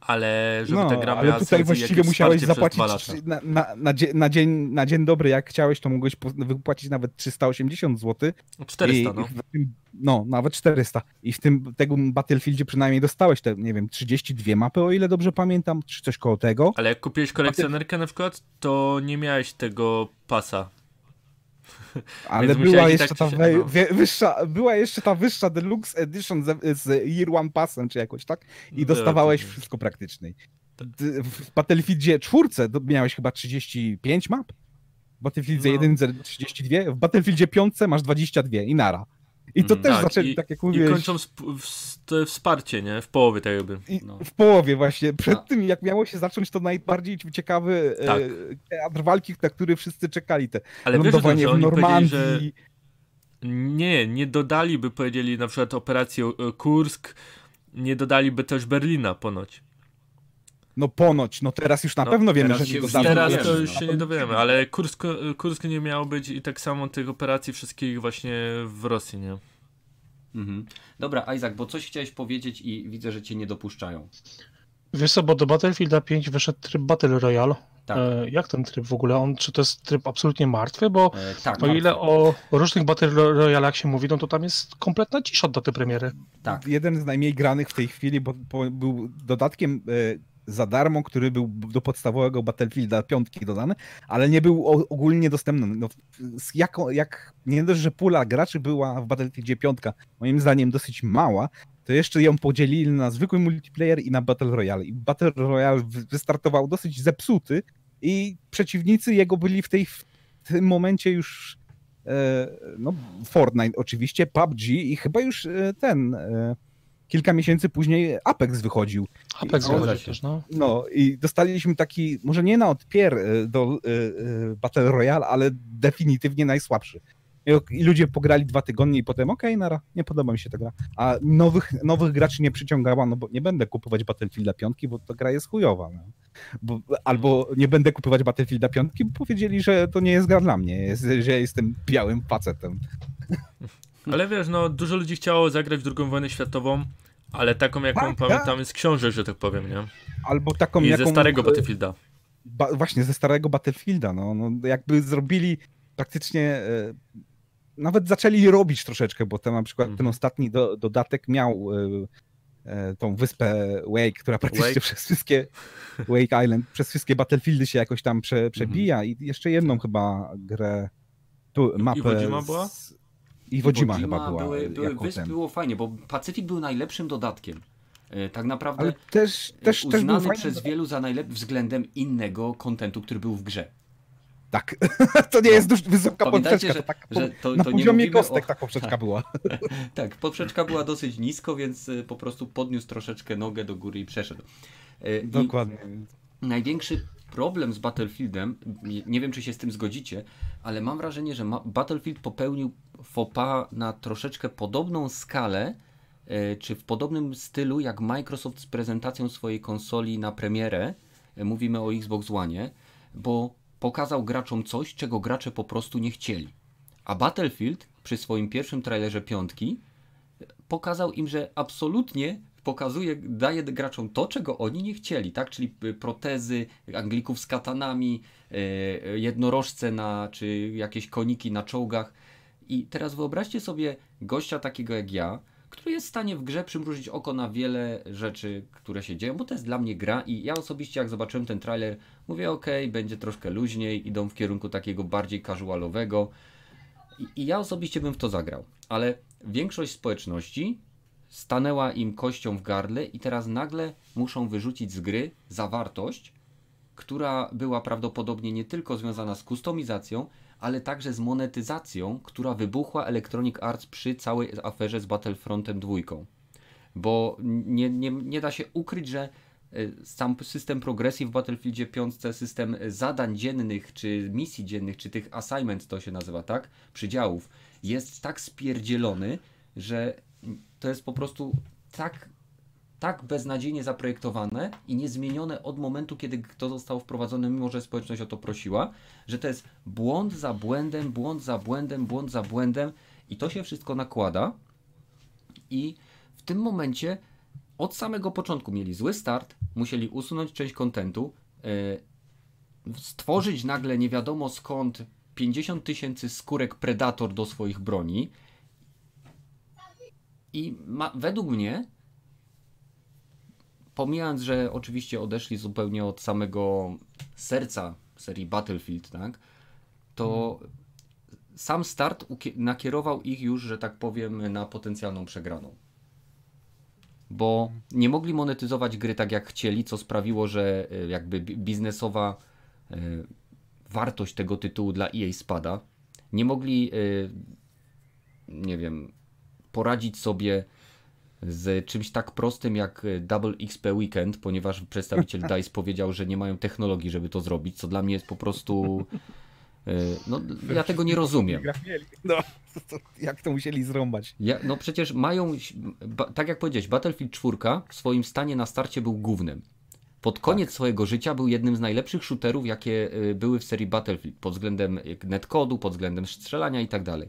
Ale żeby ta gra ale miała tutaj sens i właściwie musiałeś zapłacić na, na, na, dzień, na, dzień, na dzień dobry, jak chciałeś, to mogłeś wypłacić nawet 380 zł. 400, I, no. i tym, no, nawet 400. I w tym tego Battlefieldzie przynajmniej dostałeś te, nie wiem, 32 mapy, o ile dobrze pamiętam, czy coś koło tego. Ale jak kupiłeś kolekcjonerkę na przykład, to nie miałeś tego pasa. Ale była jeszcze tak ta no. wyższa, była jeszcze ta wyższa Deluxe Edition z, z Year One Passem, czy jakoś tak? I Było, dostawałeś wszystko praktycznie. W Battlefieldzie czwórce miałeś chyba 35 map? W Battlefieldzie No. 1 32, w Battlefieldzie 5 masz 22 i nara. I to Mm, też tak, zaczęli, i- tak jak I mówiłeś, kończą sp- w, to wsparcie, nie? W połowie tak jakby. i No. w połowie właśnie. Przed A- tym, jak miało się zacząć, to najbardziej ciekawy Tak. e, teatr walki, na który wszyscy czekali. Te Ale wiesz, lądowanie że w Normandii. że nie, nie dodaliby, powiedzieli na przykład operację e, Kursk, nie dodaliby też Berlina ponoć. No ponoć, no teraz już na No, pewno wiemy, teraz że się nie. Teraz wiemy, to no. już się nie dowiemy, ale Kursk, Kursk nie miał być i tak samo tych operacji wszystkich właśnie w Rosji, nie? Mhm. Dobra, Isaac, bo coś chciałeś powiedzieć i widzę, że cię nie dopuszczają. Wiesz co, bo do Battlefielda 5 wyszedł tryb Battle Royale. Tak. E, jak ten tryb w ogóle? On, czy to jest tryb absolutnie martwy? Bo E, tak, o ile martwy. o różnych Battle Royalach się mówi, no to tam jest kompletna cisza od daty premiery. tak. Jeden z najmniej granych w tej chwili, bo, bo był dodatkiem e, za darmo, który był do podstawowego Battlefielda piątki dodany, ale nie był ogólnie dostępny. No, z jako, jak nie dość, że pula graczy była w Battlefieldzie piątka, moim zdaniem dosyć mała, to jeszcze ją podzielili na zwykły multiplayer i na Battle Royale. I Battle Royale wy- wystartował dosyć zepsuty i przeciwnicy jego byli w tej w tym momencie już e, no, Fortnite oczywiście, PUBG i chyba już e, ten e, kilka miesięcy później Apex wychodził. Apex Zgadza wychodzi też, no. No i dostaliśmy taki, może nie na odpier e, do e, e, Battle Royale, ale definitywnie najsłabszy. I, I ludzie pograli dwa tygodnie i potem okej, nara, nie podoba mi się ta gra. A nowych, nowych graczy nie przyciągała, no bo nie będę kupować Battlefielda piątki, bo ta gra jest chujowa. No. Bo, albo nie będę kupować Battlefielda piątki, bo powiedzieli, że to nie jest gra dla mnie, jest, że ja jestem białym facetem. Ale wiesz, no dużo ludzi chciało zagrać w drugą wojnę światową, ale taką jaką Tak, pamiętam z książek, że tak powiem, nie? Albo taką I jaką... ze starego e, Battlefielda. ba, właśnie ze starego Battlefielda, no, no jakby zrobili praktycznie, e, nawet zaczęli robić troszeczkę, bo ten na przykład ten Mhm. ostatni do, dodatek miał e, e, tą wyspę Wake, która praktycznie Wake? przez wszystkie, Wake Island, przez wszystkie Battlefieldy się jakoś tam prze, przebija i jeszcze jedną chyba grę, tu mapę Jima była? z- Iwo Jima Iwo chyba była Były, były, jako wyspy ten. było fajnie, bo Pacyfik był najlepszym dodatkiem. E, Tak naprawdę Ale też, też, też uznany fajny przez wielu za najlepszy względem innego kontentu, który był w grze. Tak, *laughs* to nie jest wysoka No. Pamiętajcie, poprzeczka, że- to tak że to- na to nie poziomie kostek o- ta *laughs* poprzeczka była. *laughs* Tak, poprzeczka była dosyć nisko, więc e, po prostu podniósł troszeczkę nogę do góry i przeszedł. E, I Dokładnie. największy problem z Battlefieldem, nie- wiem czy się z tym zgodzicie, ale mam wrażenie, że Battlefield popełnił pas na troszeczkę podobną skalę, e, czy w podobnym stylu jak Microsoft z prezentacją swojej konsoli na premierę. E, Mówimy o Xbox One, bo pokazał graczom coś, czego gracze po prostu nie chcieli. A Battlefield przy swoim pierwszym trailerze piątki pokazał im, że absolutnie pokazuje, daje graczom to, czego oni nie chcieli, tak? Czyli y, protezy, Anglików z katanami, y, jednorożce na, czy jakieś koniki na czołgach. I teraz wyobraźcie sobie gościa takiego jak ja, który jest w stanie w grze przymrużyć oko na wiele rzeczy, które się dzieją, bo to jest dla mnie gra i ja osobiście jak zobaczyłem ten trailer, mówię ok, będzie troszkę luźniej, idą w kierunku takiego bardziej casualowego i, i ja osobiście bym w to zagrał, ale większość społeczności stanęła im kością w gardle i teraz nagle muszą wyrzucić z gry zawartość, która była prawdopodobnie nie tylko związana z kustomizacją, ale także z monetyzacją, która wybuchła Electronic Arts przy całej aferze z Battlefrontem 2. Bo nie, nie, nie da się ukryć, że y, sam system progresji w Battlefieldzie 5, system zadań dziennych, czy misji dziennych, czy tych assignments to się nazywa, tak? Przydziałów, jest tak spierdzielony, że to jest po prostu tak, tak beznadziejnie zaprojektowane i niezmienione od momentu, kiedy to zostało wprowadzone, mimo że społeczność o to prosiła, że to jest błąd za błędem, błąd za błędem, błąd za błędem i to się wszystko nakłada i w tym momencie od samego początku mieli zły start, musieli usunąć część kontentu, yy, stworzyć nagle nie wiadomo skąd 50 tysięcy skórek Predator do swoich broni. I ma, według mnie, pomijając, że oczywiście odeszli zupełnie od samego serca serii Battlefield, tak, to sam start nakierował ich już, że tak powiem, na potencjalną przegraną. Bo nie mogli monetyzować gry tak jak chcieli, co sprawiło, że e, jakby biznesowa e, wartość tego tytułu dla EA spada. Nie mogli, y, nie wiem, poradzić sobie z czymś tak prostym jak Double XP Weekend, ponieważ przedstawiciel *laughs* DICE powiedział, że nie mają technologii, żeby to zrobić, co dla mnie jest po prostu. Y, no, ja tego nie rozumiem. No, to, jak to musieli zrąbać? Ja, no przecież mają, tak jak powiedziałeś, Battlefield 4 w swoim stanie na starcie był głównym pod koniec tak. swojego życia był jednym z najlepszych shooterów, jakie y, były w serii Battlefield pod względem netkodu, pod względem strzelania i tak dalej.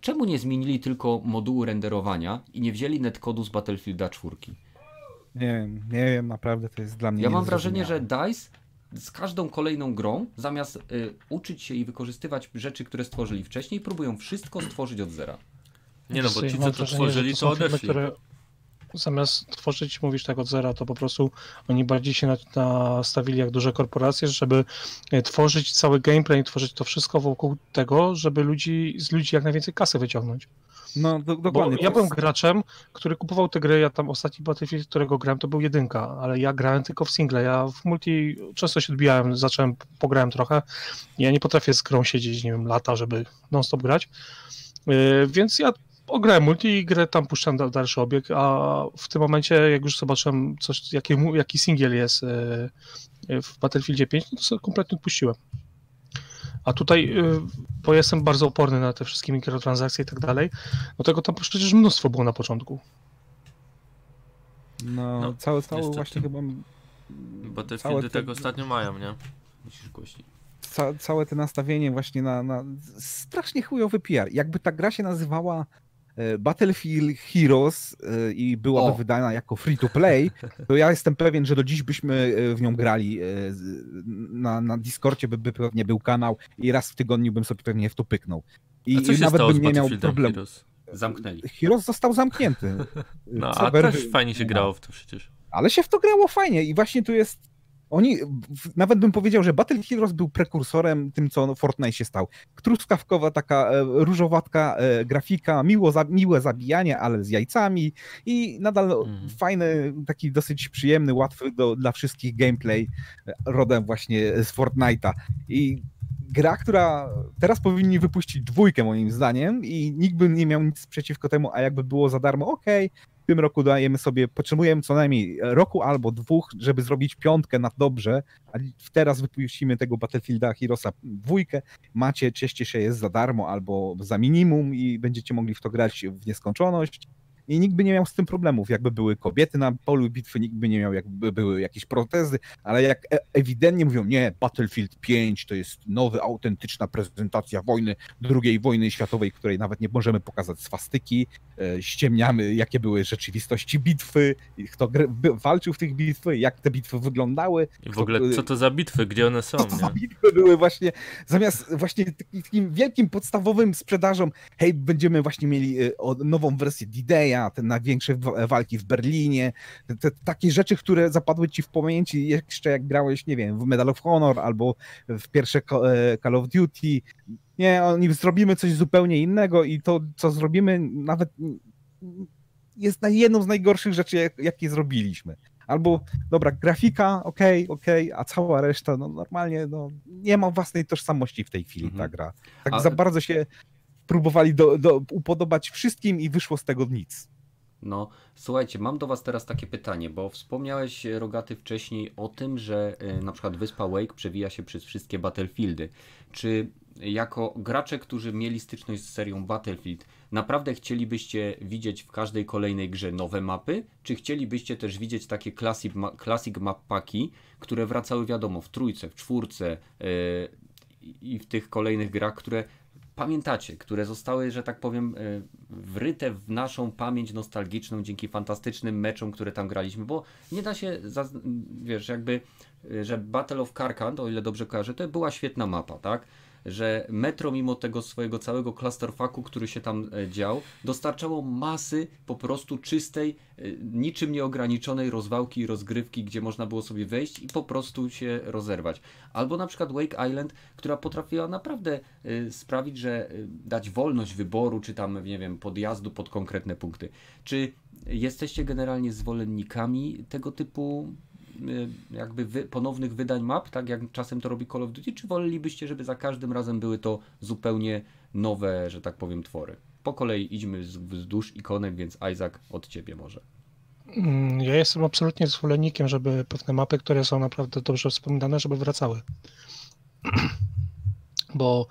Czemu nie zmienili tylko modułu renderowania i nie wzięli netkodu z Battlefielda 4? Nie wiem, nie wiem, naprawdę to jest dla mnie Ja mam wrażenie, że DICE z każdą kolejną grą, zamiast y, uczyć się i wykorzystywać rzeczy, które stworzyli wcześniej, próbują wszystko stworzyć od zera. Nie no, bo ci, co to tworzyli, to, odeszli. Które zamiast tworzyć, mówisz tak od zera, to po prostu oni bardziej się nastawili jak duże korporacje, żeby e, tworzyć cały gameplay, tworzyć to wszystko wokół tego, żeby ludzi, z ludzi jak najwięcej kasy wyciągnąć. No, do, dokładnie. Bo ja byłem graczem, który kupował te gry, ja tam ostatni Battlefield, którego grałem, to był jedynka, ale ja grałem tylko w single, ja w multi często się odbijałem, zacząłem, pograłem trochę, ja nie potrafię z grą siedzieć, nie wiem, lata, żeby non-stop grać, yy, więc ja ograłem multi i grę tam puszczam dalszy obieg, a w tym momencie, jak już zobaczyłem coś, jaki, jaki singiel jest e, e, w Battlefieldzie 5, no to sobie kompletnie odpuściłem. A tutaj, e, bo jestem bardzo oporny na te wszystkie mikrotransakcje i tak dalej, no tego tam przecież mnóstwo było na początku. No, no całe, całe właśnie chyba... Battlefieldy tego ostatnio mają, nie? Musisz głośniej ca całe to nastawienie właśnie na, na strasznie chujowy PR. Jakby ta gra się nazywała Battlefield Heroes e, i byłaby o. wydana jako free to play, to ja jestem pewien, że do dziś byśmy e, w nią grali. Na, na Discordzie by, by pewnie był kanał i raz w tygodniu bym sobie pewnie w to pyknął. I się nawet bym nie miał problemu. Heroes? Zamknęli. Heroes został zamknięty. *laughs* No, a też fajnie się grało w to przecież. Ale się w to grało fajnie i właśnie tu jest oni, nawet bym powiedział, że Battle Heroes był prekursorem tym, co Fortnite się stał. Truskawkowa taka e, różowatka e, grafika, miło, miłe zabijanie, ale z jajcami i nadal mm. fajny, taki dosyć przyjemny, łatwy do, dla wszystkich gameplay e, rodem właśnie z Fortnite'a. I gra, która teraz powinni wypuścić dwójkę moim zdaniem i nikt by nie miał nic przeciwko temu, a jakby było za darmo, okej, okay, tym roku dajemy sobie, potrzebujemy co najmniej roku albo dwóch, żeby zrobić piątkę na dobrze, a teraz wypuścimy tego Battlefielda Heroesa dwójkę, macie, cieszcie się, jest za darmo albo za minimum i będziecie mogli w to grać w nieskończoność i nikt by nie miał z tym problemów. Jakby były kobiety na polu bitwy, nikt by nie miał, jakby były jakieś protezy, ale jak e ewidentnie mówią, nie, Battlefield 5 to jest nowa, autentyczna prezentacja wojny, II wojny światowej, której nawet nie możemy pokazać swastyki, e, ściemniamy, jakie były rzeczywistości bitwy, kto walczył w tych bitwy, jak te bitwy wyglądały. I w ogóle, co to za bitwy, gdzie one są, co za bitwy były właśnie, zamiast właśnie takim wielkim podstawowym sprzedażom, hej, będziemy właśnie mieli e, nową wersję D-Day'a, te największe walki w Berlinie, te, te, takie rzeczy, które zapadły ci w pamięci jeszcze jak grałeś, nie wiem, w Medal of Honor albo w pierwsze e, Call of Duty. Nie, oni zrobimy coś zupełnie innego i to, co zrobimy, nawet jest jedną z najgorszych rzeczy, jakie zrobiliśmy. Albo, dobra, grafika, okej, okay, okej, okay, a cała reszta, no normalnie, no, nie ma własnej tożsamości w tej chwili mhm. ta gra. Tak a... za bardzo się próbowali do, do, upodobać wszystkim i wyszło z tego nic. No, słuchajcie, mam do Was teraz takie pytanie, bo wspomniałeś, Rogaty, wcześniej o tym, że y, na przykład wyspa Wake przewija się przez wszystkie Battlefieldy. Czy jako gracze, którzy mieli styczność z serią Battlefield, naprawdę chcielibyście widzieć w każdej kolejnej grze nowe mapy? Czy chcielibyście też widzieć takie classic, ma classic map paki, które wracały, wiadomo, w trójce, w czwórce yy, i w tych kolejnych grach, które pamiętacie, które zostały, że tak powiem, y, wryte w naszą pamięć nostalgiczną dzięki fantastycznym meczom, które tam graliśmy, bo nie da się, wiesz, jakby, y, że Battle of Karkand, o ile dobrze kojarzę, to była świetna mapa, tak? Że metro, mimo tego swojego całego clusterfucku, który się tam e, dział, dostarczało masy po prostu czystej, e, niczym nieograniczonej rozwałki i rozgrywki, gdzie można było sobie wejść i po prostu się rozerwać. Albo na przykład Wake Island, która potrafiła naprawdę e, sprawić, że dać wolność wyboru, czy tam, nie wiem, podjazdu pod konkretne punkty. Czy jesteście generalnie zwolennikami tego typu jakby wy, ponownych wydań map, tak jak czasem to robi Call of Duty, czy wolelibyście, żeby za każdym razem były to zupełnie nowe, że tak powiem, twory? Po kolei idźmy wzdłuż ikonek, więc Isaac od ciebie może. Mm, ja jestem absolutnie zwolennikiem, żeby pewne mapy, które są naprawdę dobrze wspominane, żeby wracały. *clears throat* bo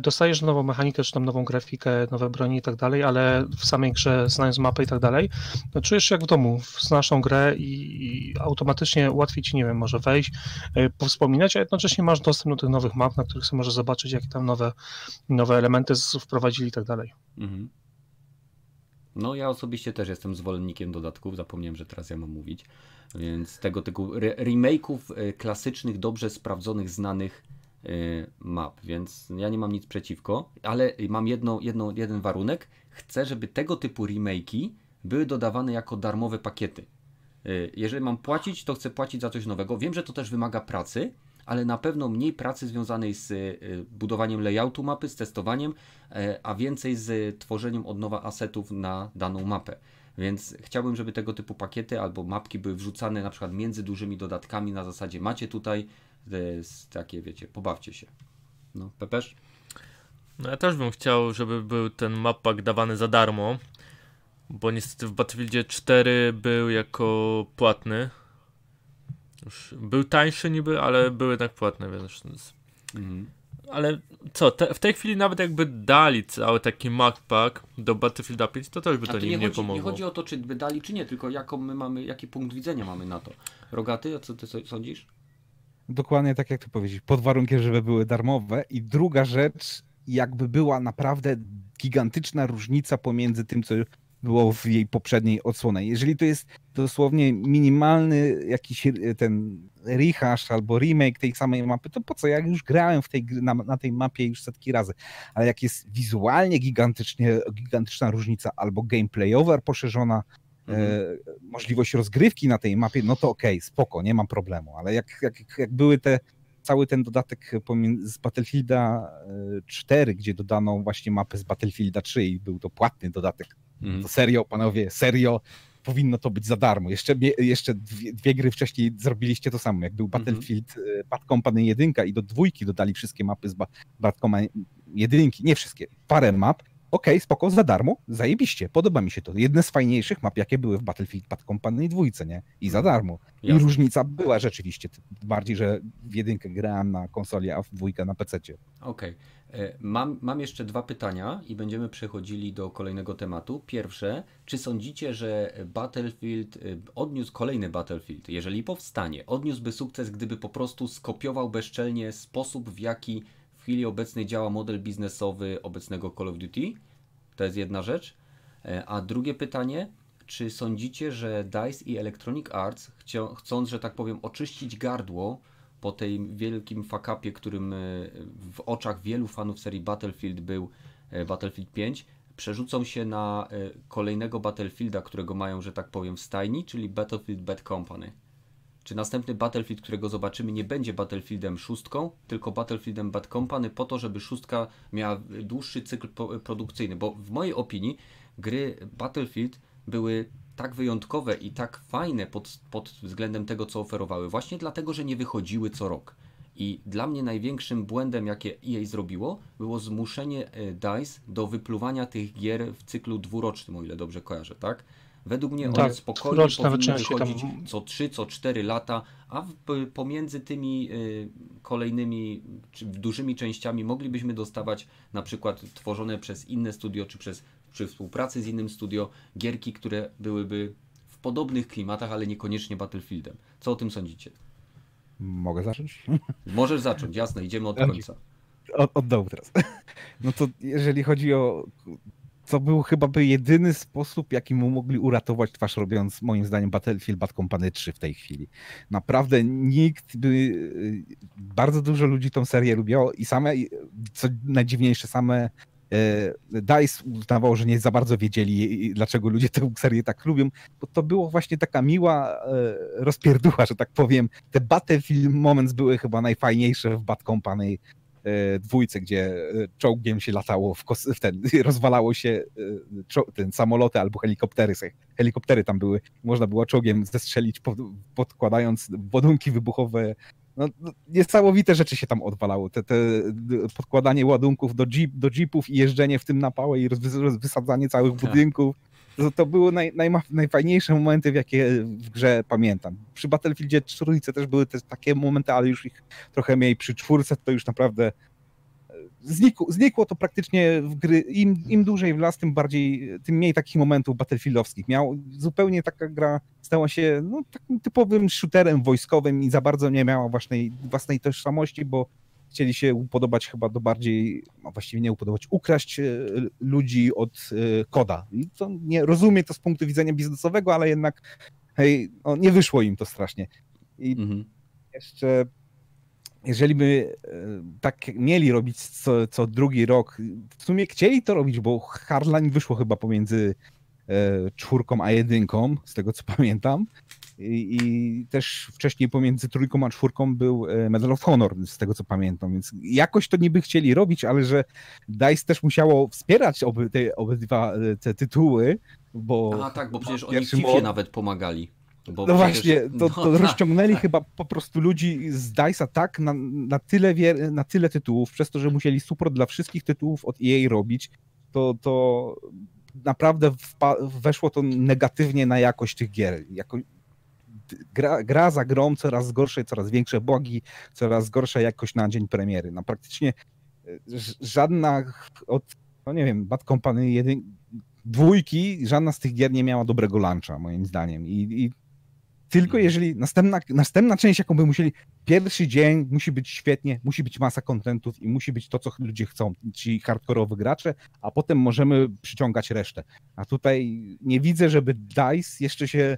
dostajesz nową mechanikę, czy tam nową grafikę, nowe broni i tak dalej, ale w samej grze, znając mapę i tak dalej, no czujesz się jak w domu, znasz tą grę i, automatycznie łatwiej ci, nie wiem, może wejść, e, powspominać, a jednocześnie masz dostęp do tych nowych map, na których możesz zobaczyć, jakie tam nowe, nowe elementy wprowadzili i tak dalej. Mhm. No ja osobiście też jestem zwolennikiem dodatków, zapomniałem, że teraz ja mam mówić, więc tego typu remake'ów e, klasycznych, dobrze sprawdzonych, znanych map, więc ja nie mam nic przeciwko, ale mam jedno, jedno, jeden warunek. Chcę, żeby tego typu remake'i były dodawane jako darmowe pakiety. Y, jeżeli mam płacić, to chcę płacić za coś nowego. Wiem, że to też wymaga pracy, ale na pewno mniej pracy związanej z y, budowaniem layoutu mapy, z testowaniem, a więcej z tworzeniem od nowa asetów na daną mapę. Więc chciałbym, żeby tego typu pakiety albo mapki były wrzucane na przykład między dużymi dodatkami na zasadzie macie tutaj takie, wiecie, pobawcie się. No, Pepesz? No ja też bym chciał, żeby był ten mappak dawany za darmo, bo niestety w Battlefieldzie 4 był jako płatny. Już był tańszy niby, ale był jednak płatny, więc... Mhm. Ale co, te, w tej chwili nawet jakby dali cały taki mappak do Battlefielda 5, to też by to, to nim nie, chodzi, pomogło. Nie chodzi o to, czy by dali, czy nie, tylko jaką my mamy, jaki punkt widzenia mamy na to. Rogaty, a co ty sądzisz? Dokładnie tak jak to powiedzieć, pod warunkiem, żeby były darmowe. I druga rzecz, jakby była naprawdę gigantyczna różnica pomiędzy tym, co było w jej poprzedniej odsłonie. Jeżeli to jest dosłownie minimalny jakiś e, ten rehash albo remake tej samej mapy, to po co? Ja już grałem w tej, na, na tej mapie już setki razy, ale jak jest wizualnie gigantycznie, gigantyczna różnica albo gameplayowa poszerzona, Mhm. E, możliwość rozgrywki na tej mapie, no to okej, okay, spoko, nie mam problemu, ale jak, jak, jak były te cały ten dodatek z Battlefielda 4, e, gdzie dodano właśnie mapę z Battlefielda 3 i był to płatny dodatek. Mhm. To serio, panowie, serio, powinno to być za darmo. Jeszcze, jeszcze dwie, dwie gry wcześniej zrobiliście to samo. Jak był mhm. Battlefield mhm. Bad Company 1 i do dwójki dodali wszystkie mapy z Bad Company 1, nie wszystkie, parę map, okej, okay, spoko, za darmo, zajebiście, podoba mi się to. Jedne z fajniejszych map, jakie były w Battlefield Bad Company dwójce, nie? I za darmo. Jasne. I różnica była rzeczywiście, bardziej, że w jedynkę grałem na konsoli, a w dwójkę na PC-cie. Okej. Okay. E, mam, mam jeszcze dwa pytania i będziemy przechodzili do kolejnego tematu. Pierwsze, czy sądzicie, że Battlefield, e, odniósł kolejny Battlefield, jeżeli powstanie, odniósłby sukces, gdyby po prostu skopiował bezczelnie sposób, w jaki w chwili obecnej działa model biznesowy obecnego Call of Duty? To jest jedna rzecz. E, a drugie pytanie, czy sądzicie, że DICE i Electronic Arts, chcąc, że tak powiem, oczyścić gardło po tej wielkim fakapie, którym e, w oczach wielu fanów serii Battlefield był e, Battlefield 5, przerzucą się na kolejnego Battlefielda, którego mają, że tak powiem, w stajni, czyli Battlefield Bad Company? Czy następny Battlefield, którego zobaczymy, nie będzie Battlefieldem szóstką, tylko Battlefieldem Bad Company po to, żeby szóstka miała dłuższy cykl produkcyjny, bo w mojej opinii gry Battlefield były tak wyjątkowe i tak fajne pod, pod względem tego, co oferowały, właśnie dlatego, że nie wychodziły co rok. I dla mnie największym błędem, jakie EA zrobiło, było zmuszenie e, DICE do wypluwania tych gier w cyklu dwurocznym, o ile dobrze kojarzę, tak? Według mnie tak, one spokojnie powinny wychodzić tam... co 3, co 4 lata, a w, pomiędzy tymi y, kolejnymi czy dużymi częściami moglibyśmy dostawać na przykład tworzone przez inne studio, czy przez przy współpracy z innym studio gierki, które byłyby w podobnych klimatach, ale niekoniecznie Battlefieldem. Co o tym sądzicie? Mogę zacząć? *laughs* Możesz zacząć, jasne, idziemy od końca. od, od dołu teraz. *laughs* No to jeżeli chodzi o to był chyba by jedyny sposób, jaki mu mogli uratować twarz, robiąc moim zdaniem Battlefield Bad Company 3 w tej chwili. Naprawdę nikt by, y, bardzo dużo ludzi tą serię lubiło i same, co najdziwniejsze, same e, DICE uznawało, że nie za bardzo wiedzieli, dlaczego ludzie tę serię tak lubią, bo to było właśnie taka miła e, rozpierducha, że tak powiem. Te Battlefield Moments były chyba najfajniejsze w Bad Company dwójce, gdzie e, czołgiem się latało, w, w ten, *laughs* rozwalało się e, ten, samoloty albo helikoptery. Helikoptery tam były, można było czołgiem zestrzelić, pod, podkładając ładunki wybuchowe. No, no, niesamowite rzeczy się tam odwalało. Te, te podkładanie ładunków do, jeep, do jeepów i jeżdżenie w tym napałe i wysadzanie całych tak. budynków to, były naj, naj, najfajniejsze momenty, w jakie w grze pamiętam. Przy Battlefieldzie trójce też były te takie momenty, ale już ich trochę mniej. Przy czwórce to już naprawdę e, znikło, znikło to praktycznie w gry. Im, Im dłużej w las, tym bardziej, tym mniej takich momentów battlefieldowskich. Miał zupełnie taka gra stała się no, takim typowym shooterem wojskowym i za bardzo nie miała własnej, własnej tożsamości, bo chcieli się upodobać chyba do bardziej, no właściwie nie upodobać, ukraść e, ludzi od e, koda. I to nie rozumiem to z punktu widzenia biznesowego, ale jednak hej, no, nie wyszło im to strasznie. I mhm. jeszcze jeżeli by e, tak mieli robić co, co drugi rok, w sumie chcieli to robić, bo Hardline wyszło chyba pomiędzy czwórką a jedynką, z tego co *laughs* pamiętam. I, I, też wcześniej pomiędzy trójką a czwórką był e, Medal of Honor, z tego co pamiętam, więc jakoś to niby chcieli robić, ale że DICE też musiało wspierać oby, te, obydwa e, te tytuły, bo... A tak, bo przecież oni w FIFA nawet pomagali. no przecież... właśnie, to, to *laughs* no, rozciągnęli tak. chyba po prostu ludzi z DICE'a tak na, na, tyle wie, na tyle tytułów, przez to, że musieli support dla wszystkich tytułów od EA robić, to, to naprawdę weszło to negatywnie na jakość tych gier. Jako, gra, gra za grą coraz gorsze, coraz większe bogi, coraz gorsza jakość na dzień premiery. No praktycznie e, żadna od, no nie wiem, Bad Company jedyn, dwójki, żadna z tych gier nie miała dobrego luncha, moim zdaniem. I, i tylko mhm. jeżeli następna, następna część, jaką by musieli, pierwszy dzień musi być świetnie, musi być masa kontentów i musi być to, co ludzie chcą, ci hardkorowi gracze, a potem możemy przyciągać resztę. A tutaj nie widzę, żeby DICE jeszcze się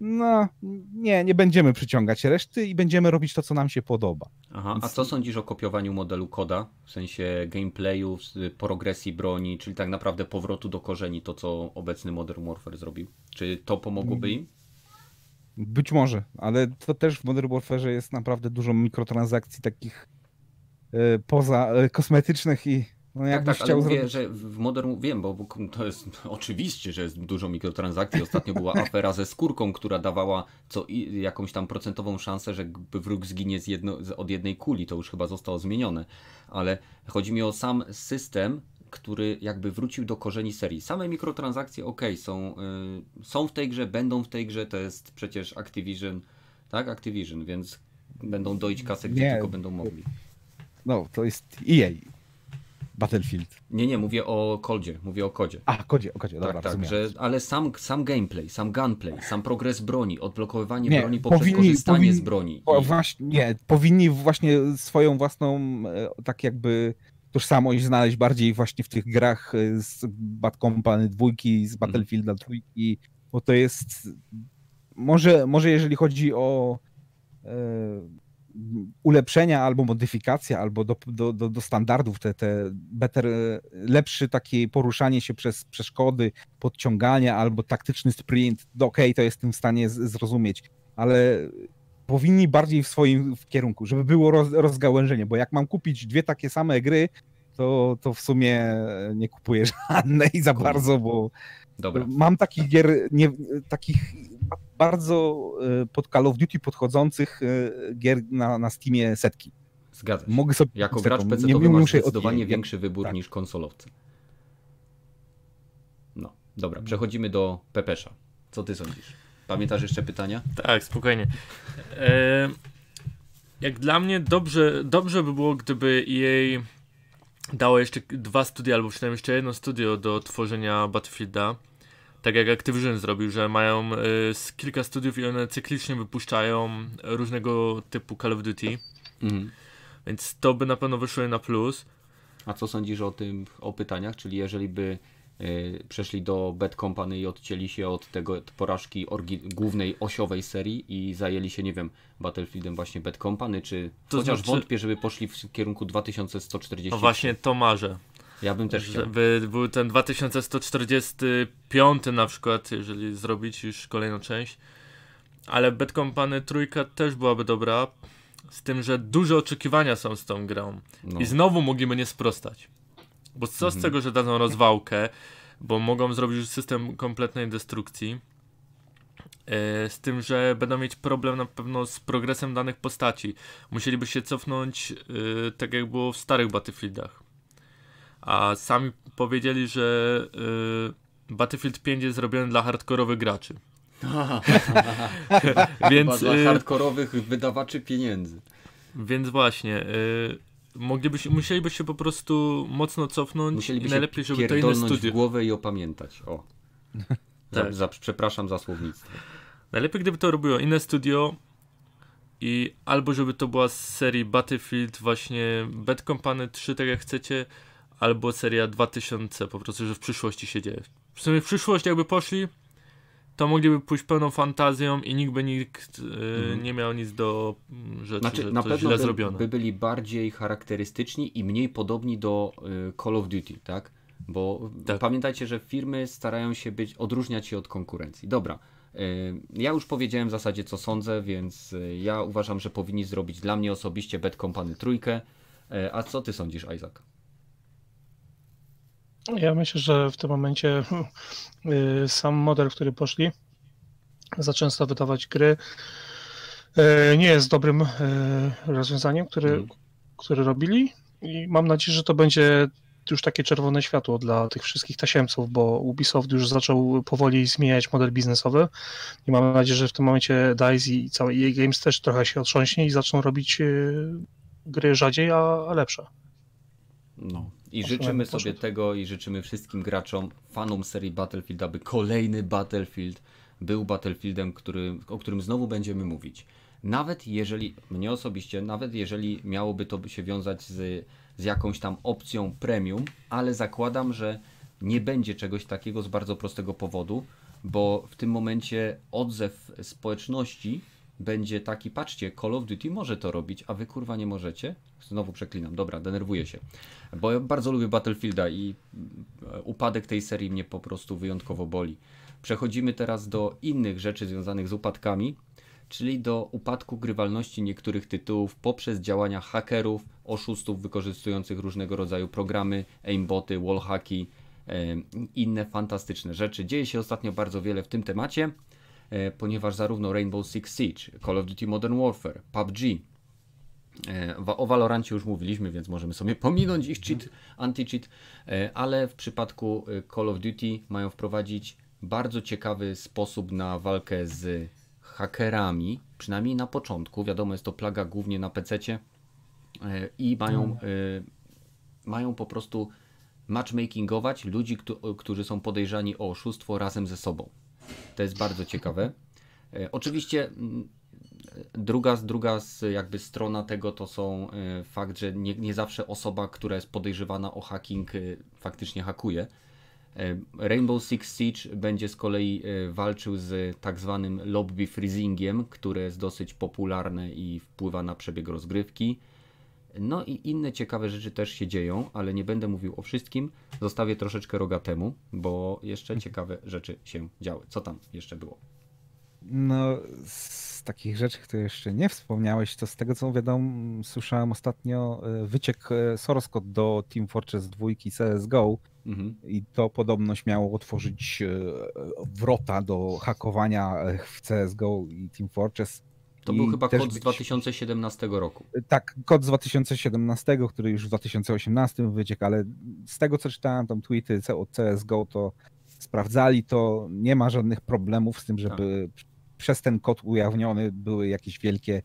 no nie, nie będziemy przyciągać reszty i będziemy robić to, co nam się podoba. Aha, a co sądzisz o kopiowaniu modelu koda, w sensie gameplayu, progresji broni, czyli tak naprawdę powrotu do korzeni, to co obecny Modern Warfare zrobił? Czy to pomogłoby im? Być może, ale to też w Modern Warfare jest naprawdę dużo mikrotransakcji takich e, poza e, kosmetycznych i no tak, tak, ale mówię, że w Modern wiem, bo, to jest *laughs* oczywiście, że jest dużo mikrotransakcji. Ostatnio była *laughs* afera ze skórką, która dawała co, jakąś tam procentową szansę, że wróg zginie z jedno, od jednej kuli. To już chyba zostało zmienione. Ale chodzi mi o sam system, który jakby wrócił do korzeni serii. Same mikrotransakcje, ok, są, y, są w tej grze, będą w tej grze. To jest przecież Activision, tak? Activision, więc będą dojść kasę, gdzie Nie. tylko będą mogli. No, to jest EA Battlefield. Nie, nie, mówię o kodzie, mówię o kodzie. A, kodzie, o kodzie, dobra, tak, tak, że, ale sam, sam gameplay, sam gunplay, sam progres broni, odblokowywanie nie, broni poprzez powinni, korzystanie powinni, z broni. Po, właśnie, nie, powinni właśnie swoją własną, e, tak jakby tożsamość znaleźć bardziej właśnie w tych grach e, z Bad Company dwójki, z mhm. Battlefielda trójki, bo to jest może, może jeżeli chodzi o e, ulepszenia albo modyfikacja, albo do, do, do, do standardów, te, te better, lepszy takie poruszanie się przez przeszkody, podciągania albo taktyczny sprint, okej, okay, to jestem w stanie zrozumieć, ale powinni bardziej w swoim w kierunku, żeby było roz, rozgałęzienie, bo jak mam kupić dwie takie same gry, to, to w sumie nie kupuję *laughs* żadnej za bardzo, bo Dobra. mam takich gier, nie, takich bardzo e, pod Call of Duty podchodzących e, gier na, na Steamie setki. Zgadza się. Mogę sobie jako gracz PC nie, nie masz zdecydowanie większy wybór tak. niż konsolowcy. No, dobra, przechodzimy do Pepesza. Co ty sądzisz? Pamiętasz jeszcze pytania? Tak, spokojnie. E, jak dla mnie dobrze, dobrze by było, gdyby EA dało jeszcze dwa studia, albo przynajmniej jeszcze jedno studio do tworzenia Battlefielda tak jak Activision zrobił, że mają y, kilka studiów i one cyklicznie wypuszczają różnego typu Call of Duty. Mhm. Więc to by na pewno wyszło na plus. A co sądzisz o tym, o pytaniach? Czyli jeżeli by y, przeszli do Bad Company i odcięli się od tego od porażki głównej osiowej serii i zajęli się, nie wiem, Battlefieldem właśnie Bad Company, czy To chociaż znaczy- wątpię, żeby poszli w kierunku 2140. No właśnie to marzę. Ja bym też chciał. Żeby był ten 2145 na przykład, jeżeli zrobić już kolejną część. Ale Bad Company trójka też byłaby dobra. Z tym, że duże oczekiwania są z tą grą. No. I znowu mogliby nie sprostać. Bo co Mhm. z tego, że dadzą rozwałkę, bo mogą zrobić już system kompletnej destrukcji. E, Z tym, że będą mieć problem na pewno z progresem danych postaci. Musieliby się cofnąć e, tak jak było w starych Battlefieldach. A sami powiedzieli, że e, Battlefield 5 jest zrobiony dla hardkorowych graczy. *laughs* Chyba Więc, dla y, hardkorowych wydawaczy pieniędzy. więc właśnie, y, mogliby się, musieliby się po prostu mocno cofnąć Musieliby i najlepiej, żeby to inne studio. głowę i opamiętać. O. *laughs* Za, Tak. za, przepraszam za słownictwo. Najlepiej, gdyby to robiło inne studio i albo żeby to była z serii Battlefield właśnie Bad Company 3, tak jak chcecie, albo seria 2000, po prostu, że w przyszłości się dzieje. W sumie w przyszłość jakby poszli, to mogliby pójść pełną fantazją i nikt by nikt y, Mhm. nie miał nic do mm, rzeczy, Znaczy, że na pewno źle by, zrobione. by byli bardziej charakterystyczni i mniej podobni do y, Call of Duty, tak? Bo Tak. pamiętajcie, że firmy starają się być, odróżniać się od konkurencji. Dobra, y, ja już powiedziałem w zasadzie co sądzę, więc y, ja uważam, że powinni zrobić dla mnie osobiście Bad Company trójkę. Y, A co ty sądzisz, Isaac? Ja myślę, że w tym momencie y, sam model, w który poszli, za często wydawać gry, y, nie jest dobrym y, rozwiązaniem, który, Mhm. który robili i mam nadzieję, że to będzie już takie czerwone światło dla tych wszystkich tasiemców, bo Ubisoft już zaczął powoli zmieniać model biznesowy i mam nadzieję, że w tym momencie DICE i cały EA Games też trochę się otrząśnie i zaczną robić gry rzadziej, a, a lepsze. No. I życzymy sobie tego i życzymy wszystkim graczom, fanom serii Battlefield, aby kolejny Battlefield był Battlefieldem, który, o którym znowu będziemy mówić. Nawet jeżeli, mnie osobiście, nawet jeżeli miałoby to się wiązać z, z jakąś tam opcją premium, ale zakładam, że nie będzie czegoś takiego z bardzo prostego powodu, bo w tym momencie odzew społeczności będzie taki, patrzcie, Call of Duty może to robić, a wy kurwa nie możecie. Znowu przeklinam, dobra, denerwuję się. Bo ja bardzo lubię Battlefielda i e, upadek tej serii mnie po prostu wyjątkowo boli. Przechodzimy teraz do innych rzeczy związanych z upadkami, czyli do upadku grywalności niektórych tytułów poprzez działania hakerów, oszustów wykorzystujących różnego rodzaju programy, aimboty, wallhacki, e, inne fantastyczne rzeczy. Dzieje się ostatnio bardzo wiele w tym temacie, ponieważ zarówno Rainbow Six Siege, Call of Duty Modern Warfare, PUBG, E, O Valorancie już mówiliśmy, więc możemy sobie pominąć ich cheat, anti-cheat, e, ale w przypadku e, Call of Duty mają wprowadzić bardzo ciekawy sposób na walkę z hakerami, przynajmniej na początku. Wiadomo, jest to plaga głównie na PC-cie e, i mają, e, mają po prostu matchmakingować ludzi, któ- którzy są podejrzani o oszustwo razem ze sobą. To jest bardzo ciekawe. E, Oczywiście mm, Druga, druga jakby strona tego to są e, fakt, że nie, nie zawsze osoba, która jest podejrzewana o hacking, e, faktycznie hakuje. Rainbow Six Siege będzie z kolei walczył z tak zwanym lobby freezingiem, które jest dosyć popularne i wpływa na przebieg rozgrywki. No i inne ciekawe rzeczy też się dzieją, ale nie będę mówił o wszystkim. Zostawię troszeczkę roga temu, bo jeszcze ciekawe rzeczy się działy. Co tam jeszcze było? No, z takich rzeczy, które jeszcze nie wspomniałeś, to z tego co wiadomo, słyszałem ostatnio e, wyciek e, source code do Team Fortress 2 CSGO Mhm. i to podobność miało otworzyć e, wrota do hakowania w CSGO i Team Fortress. To I był chyba kod z być- 2017 roku. Tak, kod z 2017, który już w 2018 wyciekł, ale z tego co czytałem, tam tweety od CSGO, to sprawdzali to, nie ma żadnych problemów z tym, żeby przez ten kod ujawniony były jakieś wielkie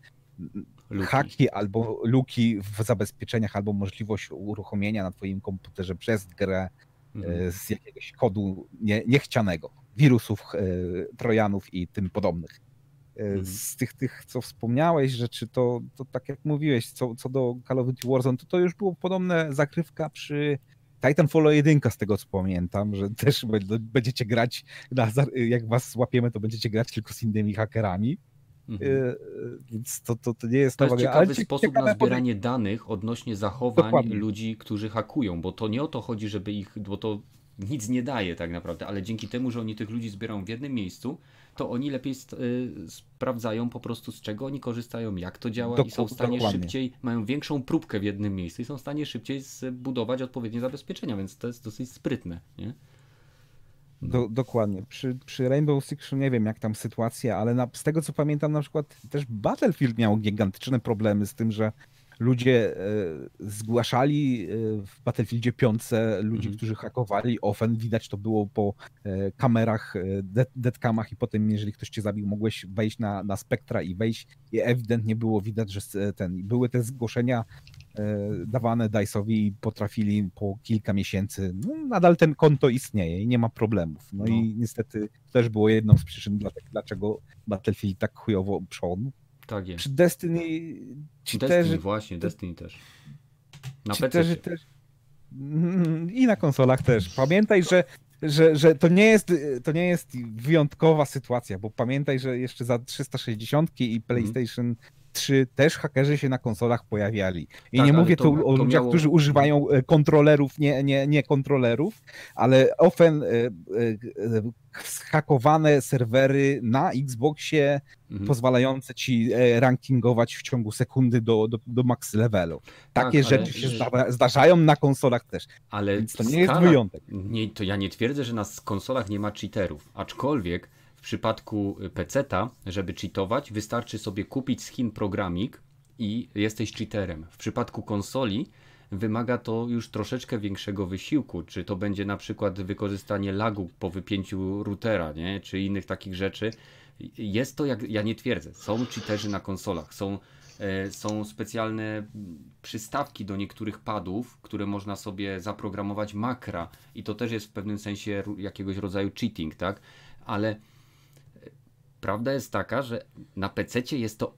Luki. haki albo luki w zabezpieczeniach, albo możliwość uruchomienia na twoim komputerze przez grę Mhm. e, z jakiegoś kodu nie, niechcianego, wirusów, e, trojanów i tym podobnych. Mhm. Z tych, tych, co wspomniałeś rzeczy, to, to tak jak mówiłeś, co, co do Call of Duty Warzone, to to już było podobne zagrywka przy Titanfall 1, z tego co pamiętam, że *laughs* też będziecie grać, jak was złapiemy, to będziecie grać tylko z innymi hakerami. Mhm. E, więc to, to, to nie jest To jest ciekawy ale sposób ciekawe na zbieranie pod... danych odnośnie zachowań Dokładnie. ludzi, którzy hakują, bo to nie o to chodzi, żeby ich, bo to nic nie daje tak naprawdę, ale dzięki temu, że oni tych ludzi zbierają w jednym miejscu, to oni lepiej y, sprawdzają po prostu z czego oni korzystają, jak to działa Dok i są w stanie dokładnie. szybciej, mają większą próbkę w jednym miejscu i są w stanie szybciej zbudować odpowiednie zabezpieczenia, więc to jest dosyć sprytne, nie? Do, dokładnie. Przy, przy Rainbow Six nie wiem jak tam sytuacja, ale na, z tego co pamiętam na przykład też Battlefield miał gigantyczne problemy z tym, że ludzie e, zgłaszali e, w Battlefieldzie 5 ludzi, mhm. którzy hakowali Ofen. Widać to było po e, kamerach, deadcamach i potem, jeżeli ktoś cię zabił, mogłeś wejść na, na spektra i wejść i ewidentnie było widać, że ten, były te zgłoszenia dawane DICE'owi i potrafili po kilka miesięcy, no, nadal ten konto istnieje i nie ma problemów. No, no. i niestety też było jedną z przyczyn, dlaczego Battlefield tak chujowo przodł. Tak jest. Przy Destiny Destiny, właśnie, Destiny też. Na PC. też. I na konsolach też. Pamiętaj, że, że, że to, nie jest, to nie jest wyjątkowa sytuacja, bo pamiętaj, że jeszcze za 360 i mhm. PlayStation 3 też hakerzy się na konsolach pojawiali. I tak, nie mówię tu o ludziach, miało... którzy używają e, kontrolerów, nie, nie, nie kontrolerów, ale ofen e, e, zhakowane serwery na Xboxie mhm. pozwalające ci rankingować w ciągu sekundy do, do, do max levelu. Takie tak, rzeczy się zdarzają na konsolach też. Ale Więc to nie skala... jest wyjątek. Nie, to ja nie twierdzę, że na konsolach nie ma cheaterów, aczkolwiek przypadku PC-ta, żeby cheatować, wystarczy sobie kupić skin programik i jesteś cheaterem. W przypadku konsoli wymaga to już troszeczkę większego wysiłku. Czy to będzie na przykład wykorzystanie lagu po wypięciu routera, nie? czy innych takich rzeczy. Jest to, jak ja nie twierdzę, są cheaterzy na konsolach, są, e, są specjalne przystawki do niektórych padów, które można sobie zaprogramować makra i to też jest w pewnym sensie jakiegoś rodzaju cheating, tak? Ale prawda jest taka, że na PC jest to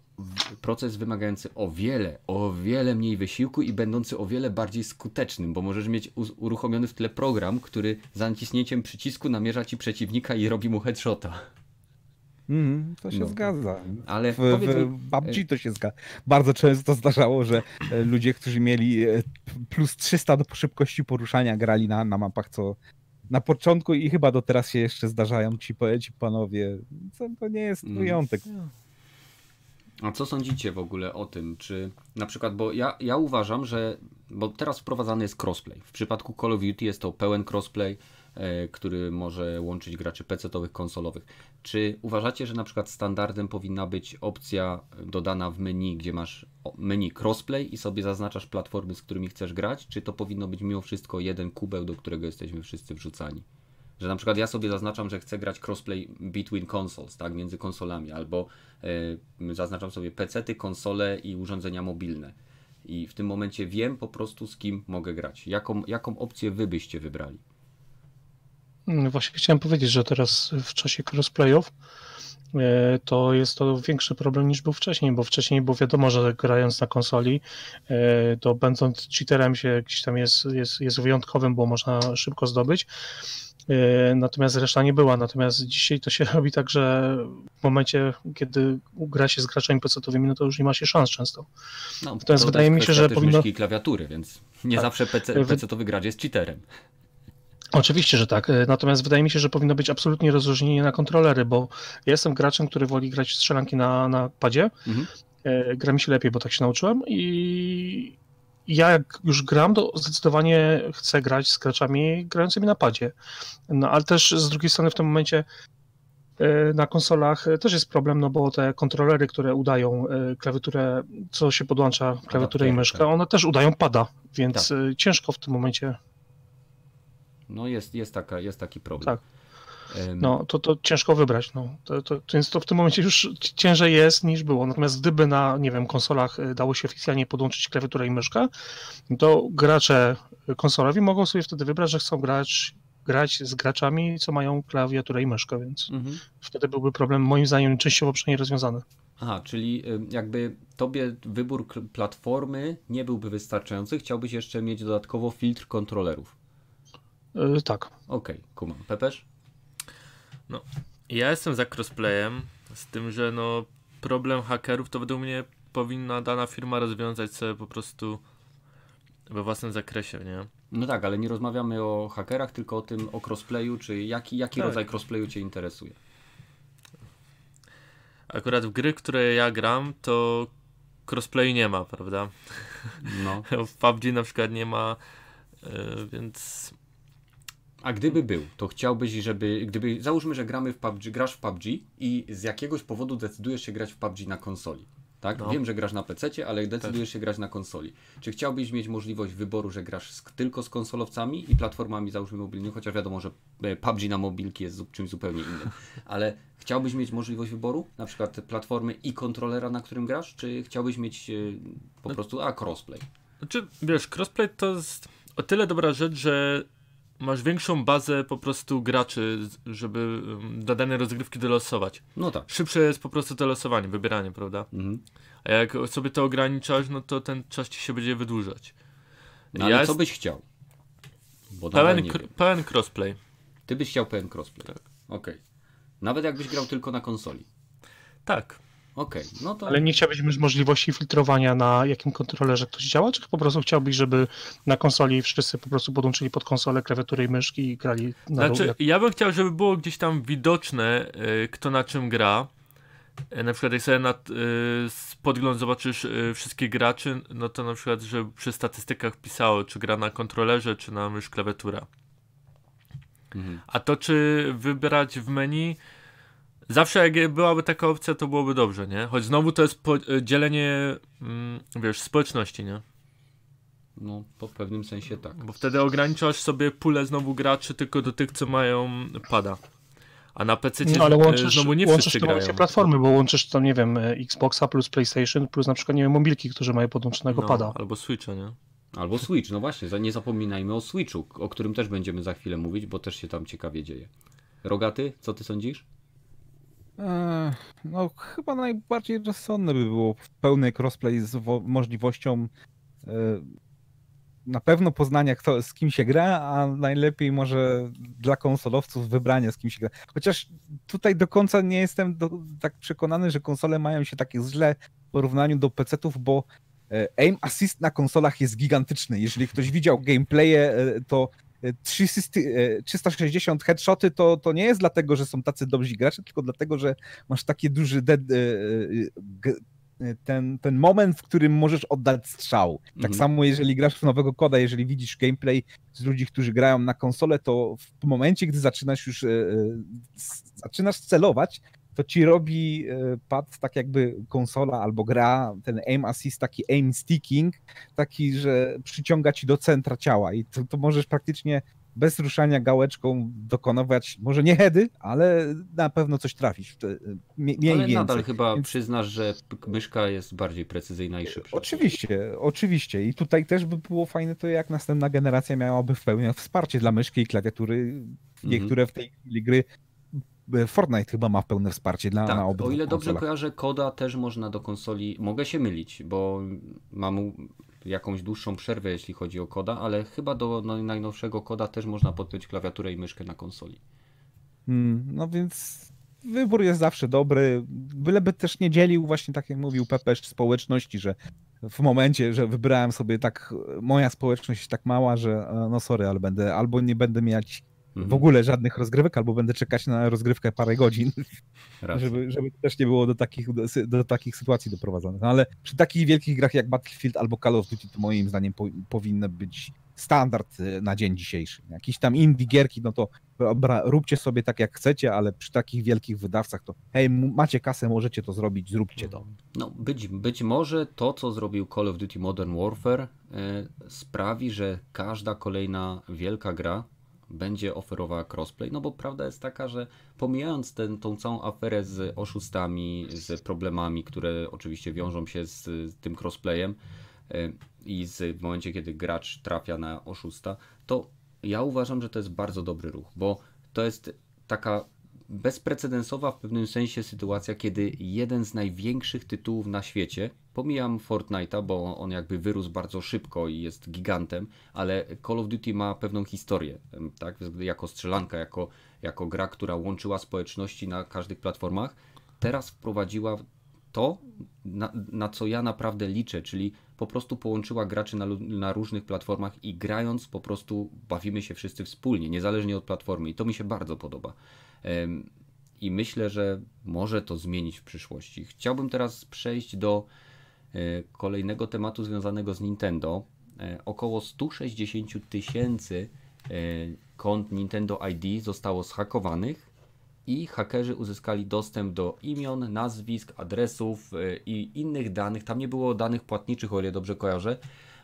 proces wymagający o wiele, o wiele mniej wysiłku i będący o wiele bardziej skutecznym, bo możesz mieć uruchomiony w tle program, który za naciśnięciem przycisku namierza ci przeciwnika i robi mu headshota. Mm, to się no. zgadza. Ale w, w PUBG to się zgadza. Bardzo często zdarzało, że e, ludzie, którzy mieli e, plus 300 do szybkości poruszania, grali na, na mapach, co na początku i chyba do teraz się jeszcze zdarzają ci, ci panowie. To nie jest mm. wyjątek. A co sądzicie w ogóle o tym? Czy na przykład, bo ja, ja uważam, że. Bo teraz wprowadzany jest crossplay. W przypadku Call of Duty jest to pełen crossplay E, który może łączyć graczy PC-owych, konsolowych. Czy uważacie, że na przykład standardem powinna być opcja dodana w menu, gdzie masz menu crossplay i sobie zaznaczasz platformy, z którymi chcesz grać? Czy to powinno być mimo wszystko jeden kubeł, do którego jesteśmy wszyscy wrzucani? Że na przykład ja sobie zaznaczam, że chcę grać crossplay between consoles, tak, między konsolami, albo yy, zaznaczam sobie PC-ty, konsole i urządzenia mobilne. I w tym momencie wiem po prostu z kim mogę grać. Jaką, jaką opcję wy byście wybrali? Mm, właśnie chciałem powiedzieć, że teraz w czasie crossplayów e, to jest to większy problem niż był wcześniej, bo wcześniej było wiadomo, że grając na konsoli, e, to będąc cheaterem się gdzieś tam jest, jest, jest wyjątkowym, bo można szybko zdobyć. E, natomiast reszta nie była. Natomiast dzisiaj to się *laughs* robi tak, że w momencie, kiedy gra się z graczami PC-owymi, no to już nie ma się szans często. No, Natomiast wydaje mi się, że powinno... klawiatury, więc nie tak. zawsze PC, PC-owy gracz jest cheaterem. Oczywiście, że tak. E, natomiast wydaje mi się, że powinno być absolutnie rozróżnienie na kontrolery, bo ja jestem graczem, który woli grać strzelanki na, na padzie. Mhm. E, gra mi się lepiej, bo tak się nauczyłem i ja jak już gram, to zdecydowanie chcę grać z graczami grającymi na padzie. No ale też z drugiej strony w tym momencie e, na konsolach też jest problem, no bo te kontrolery, które udają klawiaturę, co się podłącza klawiaturę tak, i myszkę, tak. one też udają pada, więc tak. ciężko w tym momencie no jest, jest, taka, jest taki problem. Tak. No, to, to ciężko wybrać. No. To, to, więc to w tym momencie już ciężej jest niż było. Natomiast gdyby na, nie wiem, konsolach y, dało się oficjalnie podłączyć klawiaturę i myszkę, to gracze konsolowi mogą sobie wtedy wybrać, że chcą grać grać z graczami, co mają klawiaturę i myszkę, więc Mhm. wtedy byłby problem moim zdaniem częściowo przynajmniej rozwiązany. Aha, czyli y, jakby tobie wybór platformy nie byłby wystarczający, chciałbyś jeszcze mieć dodatkowo filtr kontrolerów. Yy, tak. Okej, kumam. Pepeż? Ja jestem za crossplayem, z tym, że no problem hakerów to według mnie powinna dana firma rozwiązać sobie po prostu we własnym zakresie, nie? No tak, ale nie rozmawiamy o hakerach, tylko o tym, o crossplayu, czy jaki, jaki Tak. rodzaj crossplayu cię interesuje? Akurat w gry, które ja gram, to crossplay nie ma, prawda? No. *laughs* W PUBG na przykład nie ma, yy, więc A gdyby był, to chciałbyś, żeby, gdyby, załóżmy, że gramy w PUBG, grasz w PUBG i z jakiegoś powodu decydujesz się grać w PUBG na konsoli. Tak? No. Wiem, że grasz na PC, ale decydujesz się grać na konsoli. Czy chciałbyś mieć możliwość wyboru, że grasz z, tylko z konsolowcami i platformami, załóżmy mobilnymi, chociaż wiadomo, że e, PUBG na mobilki jest czymś zupełnie innym. *laughs* Ale chciałbyś mieć możliwość wyboru, na przykład platformy i kontrolera, na którym grasz, czy chciałbyś mieć e, po prostu, a crossplay? Znaczy, wiesz, crossplay to jest o tyle dobra rzecz, że masz większą bazę po prostu graczy, żeby do danej rozgrywki dolosować. No tak. Szybsze jest po prostu to losowanie, wybieranie, prawda? Mhm. A jak sobie to ograniczasz, no to ten czas ci się będzie wydłużać. No, ale Ja co jest- byś chciał? Pełen, pełen crossplay. Ty byś chciał pełen crossplay. Tak. Okej. Nawet jakbyś grał tylko na konsoli. Tak. Okej, no to. Ale nie chciałbyś mieć możliwości filtrowania na jakim kontrolerze ktoś działa, czy po prostu chciałbyś, żeby na konsoli wszyscy po prostu podłączyli pod konsolę klawiaturę i myszki i grali na Znaczy, jak... ja bym chciał, żeby było gdzieś tam widoczne, y, kto na czym gra. Y, Na przykład, jak sobie na y, z podgląd zobaczysz y, wszystkich graczy, no to na przykład, żeby przy statystykach pisało, czy gra na kontrolerze, czy na mysz klawiatura. Mhm. A to, czy wybrać w menu, zawsze jak byłaby taka opcja, to byłoby dobrze, nie? Choć znowu to jest po, y, dzielenie, mm, wiesz, społeczności, nie? No, po pewnym sensie tak. Bo wtedy ograniczasz sobie pulę znowu graczy tylko do tych, co mają pada. A na PC No, ale łączysz, znowu nie łączysz wszyscy to grają. platformy, bo łączysz tam, nie wiem, e, Xboxa plus PlayStation plus na przykład, nie wiem, mobilki, którzy mają podłączonego No, pada. albo Switcha, nie? Albo Switch, no właśnie, nie zapominajmy o Switchu, o którym też będziemy za chwilę mówić, bo też się tam ciekawie dzieje. Rogaty, co ty sądzisz? No, chyba najbardziej rozsądne by było pełny crossplay z wo- możliwością e, na pewno poznania, kto, z kim się gra, a najlepiej może dla konsolowców wybrania, z kim się gra. Chociaż tutaj do końca nie jestem do, tak przekonany, że konsole mają się takie źle w porównaniu do PC-ów, bo e, aim assist na konsolach jest gigantyczny. Jeżeli ktoś widział gameplaye, e, to 360 e, 360 headshoty to, to nie jest dlatego, że są tacy dobrzy gracze, tylko dlatego, że masz taki duży dead, e, e, e, ten, ten moment, w którym możesz oddać strzał. Tak Mhm. samo jeżeli grasz w nowego koda, jeżeli widzisz gameplay z ludzi, którzy grają na konsolę, to w momencie, gdy zaczynasz już e, e, zaczynasz celować, to ci robi e, pad tak jakby konsola albo gra, ten aim assist, taki aim sticking, taki, że przyciąga ci do centra ciała i to, to możesz praktycznie bez ruszania gałeczką dokonywać, może nie heady, ale na pewno coś te- Mniej, Ale więcej. nadal chyba Więc- przyznasz, że myszka jest bardziej precyzyjna i szybsza. Oczywiście, oczywiście. I tutaj też by było fajne to, jak następna generacja miałaby w pełni wsparcie dla myszki i klawiatury. Niektóre w tej chwili gry, e, Fortnite chyba ma pełne wsparcie dla na Tak, obydwu o ile dobrze konsolach. kojarzę, koda też można do konsoli. Mogę się mylić, bo mam jakąś dłuższą przerwę, jeśli chodzi o koda, ale chyba do no, najnowszego koda też można podpiąć klawiaturę i myszkę na konsoli. Mm, No więc wybór jest zawsze dobry, byleby też nie dzielił właśnie tak jak mówił Pepesz społeczności, że w momencie, że wybrałem sobie tak, moja społeczność jest tak mała, że e, no sorry, ale będę, albo nie będę mieć w ogóle żadnych rozgrywek, albo będę czekać na rozgrywkę parę godzin, żeby, żeby też nie było do takich, do, do takich sytuacji doprowadzonych. No ale przy takich wielkich grach jak Battlefield albo Call of Duty, to moim zdaniem po, powinny być standard e, na dzień dzisiejszy. Jakieś tam indie gierki, no to dobra, róbcie sobie tak jak chcecie, ale przy takich wielkich wydawcach to hej, macie kasę, możecie to zrobić, zróbcie to. No, być, być może to, co zrobił Call of Duty Modern Warfare, e, sprawi, że każda kolejna wielka gra będzie oferowała crossplay, no bo prawda jest taka, że pomijając ten, tą całą aferę z oszustami, z problemami, które oczywiście wiążą się z, z tym crossplayem e, i z, w momencie, kiedy gracz trafia na oszusta, to Ja uważam, że to jest bardzo dobry ruch, bo to jest taka bezprecedensowa w pewnym sensie sytuacja, kiedy jeden z największych tytułów na świecie, pomijam Fortnite'a, bo on jakby wyrósł bardzo szybko i jest gigantem, ale Call of Duty ma pewną historię, tak, jako strzelanka, jako, jako gra, która łączyła społeczności na każdych platformach, teraz wprowadziła to, na, na co ja naprawdę liczę, czyli po prostu połączyła graczy na, na różnych platformach i grając po prostu bawimy się wszyscy wspólnie, niezależnie od platformy i to mi się bardzo podoba. I myślę, że może to zmienić w przyszłości. Chciałbym teraz przejść do kolejnego tematu związanego z Nintendo. E, około 160 tysięcy e, kont Nintendo ID zostało zhakowanych i hakerzy uzyskali dostęp do imion, nazwisk, adresów i innych danych. Tam nie było danych płatniczych, o ile dobrze kojarzę,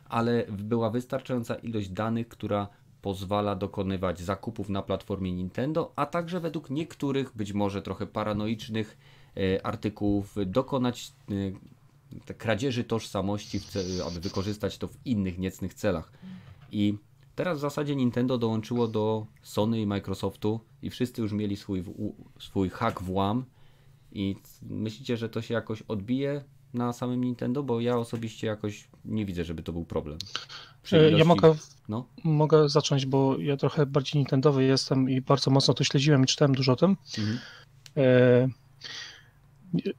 ale była wystarczająca ilość danych, która pozwala dokonywać zakupów na platformie Nintendo, a także według niektórych, być może trochę paranoicznych e, artykułów, dokonać e, kradzieży tożsamości, aby wykorzystać to w innych niecnych celach. I teraz w zasadzie Nintendo dołączyło do Sony i Microsoftu i wszyscy już mieli swój, swój hack włam i myślicie, że to się jakoś odbije na samym Nintendo? Bo ja osobiście jakoś nie widzę, żeby to był problem. E, ja mogę, no? mogę zacząć, bo ja trochę bardziej Nintendowy jestem i bardzo mocno to śledziłem i czytałem dużo o tym. Mhm. E,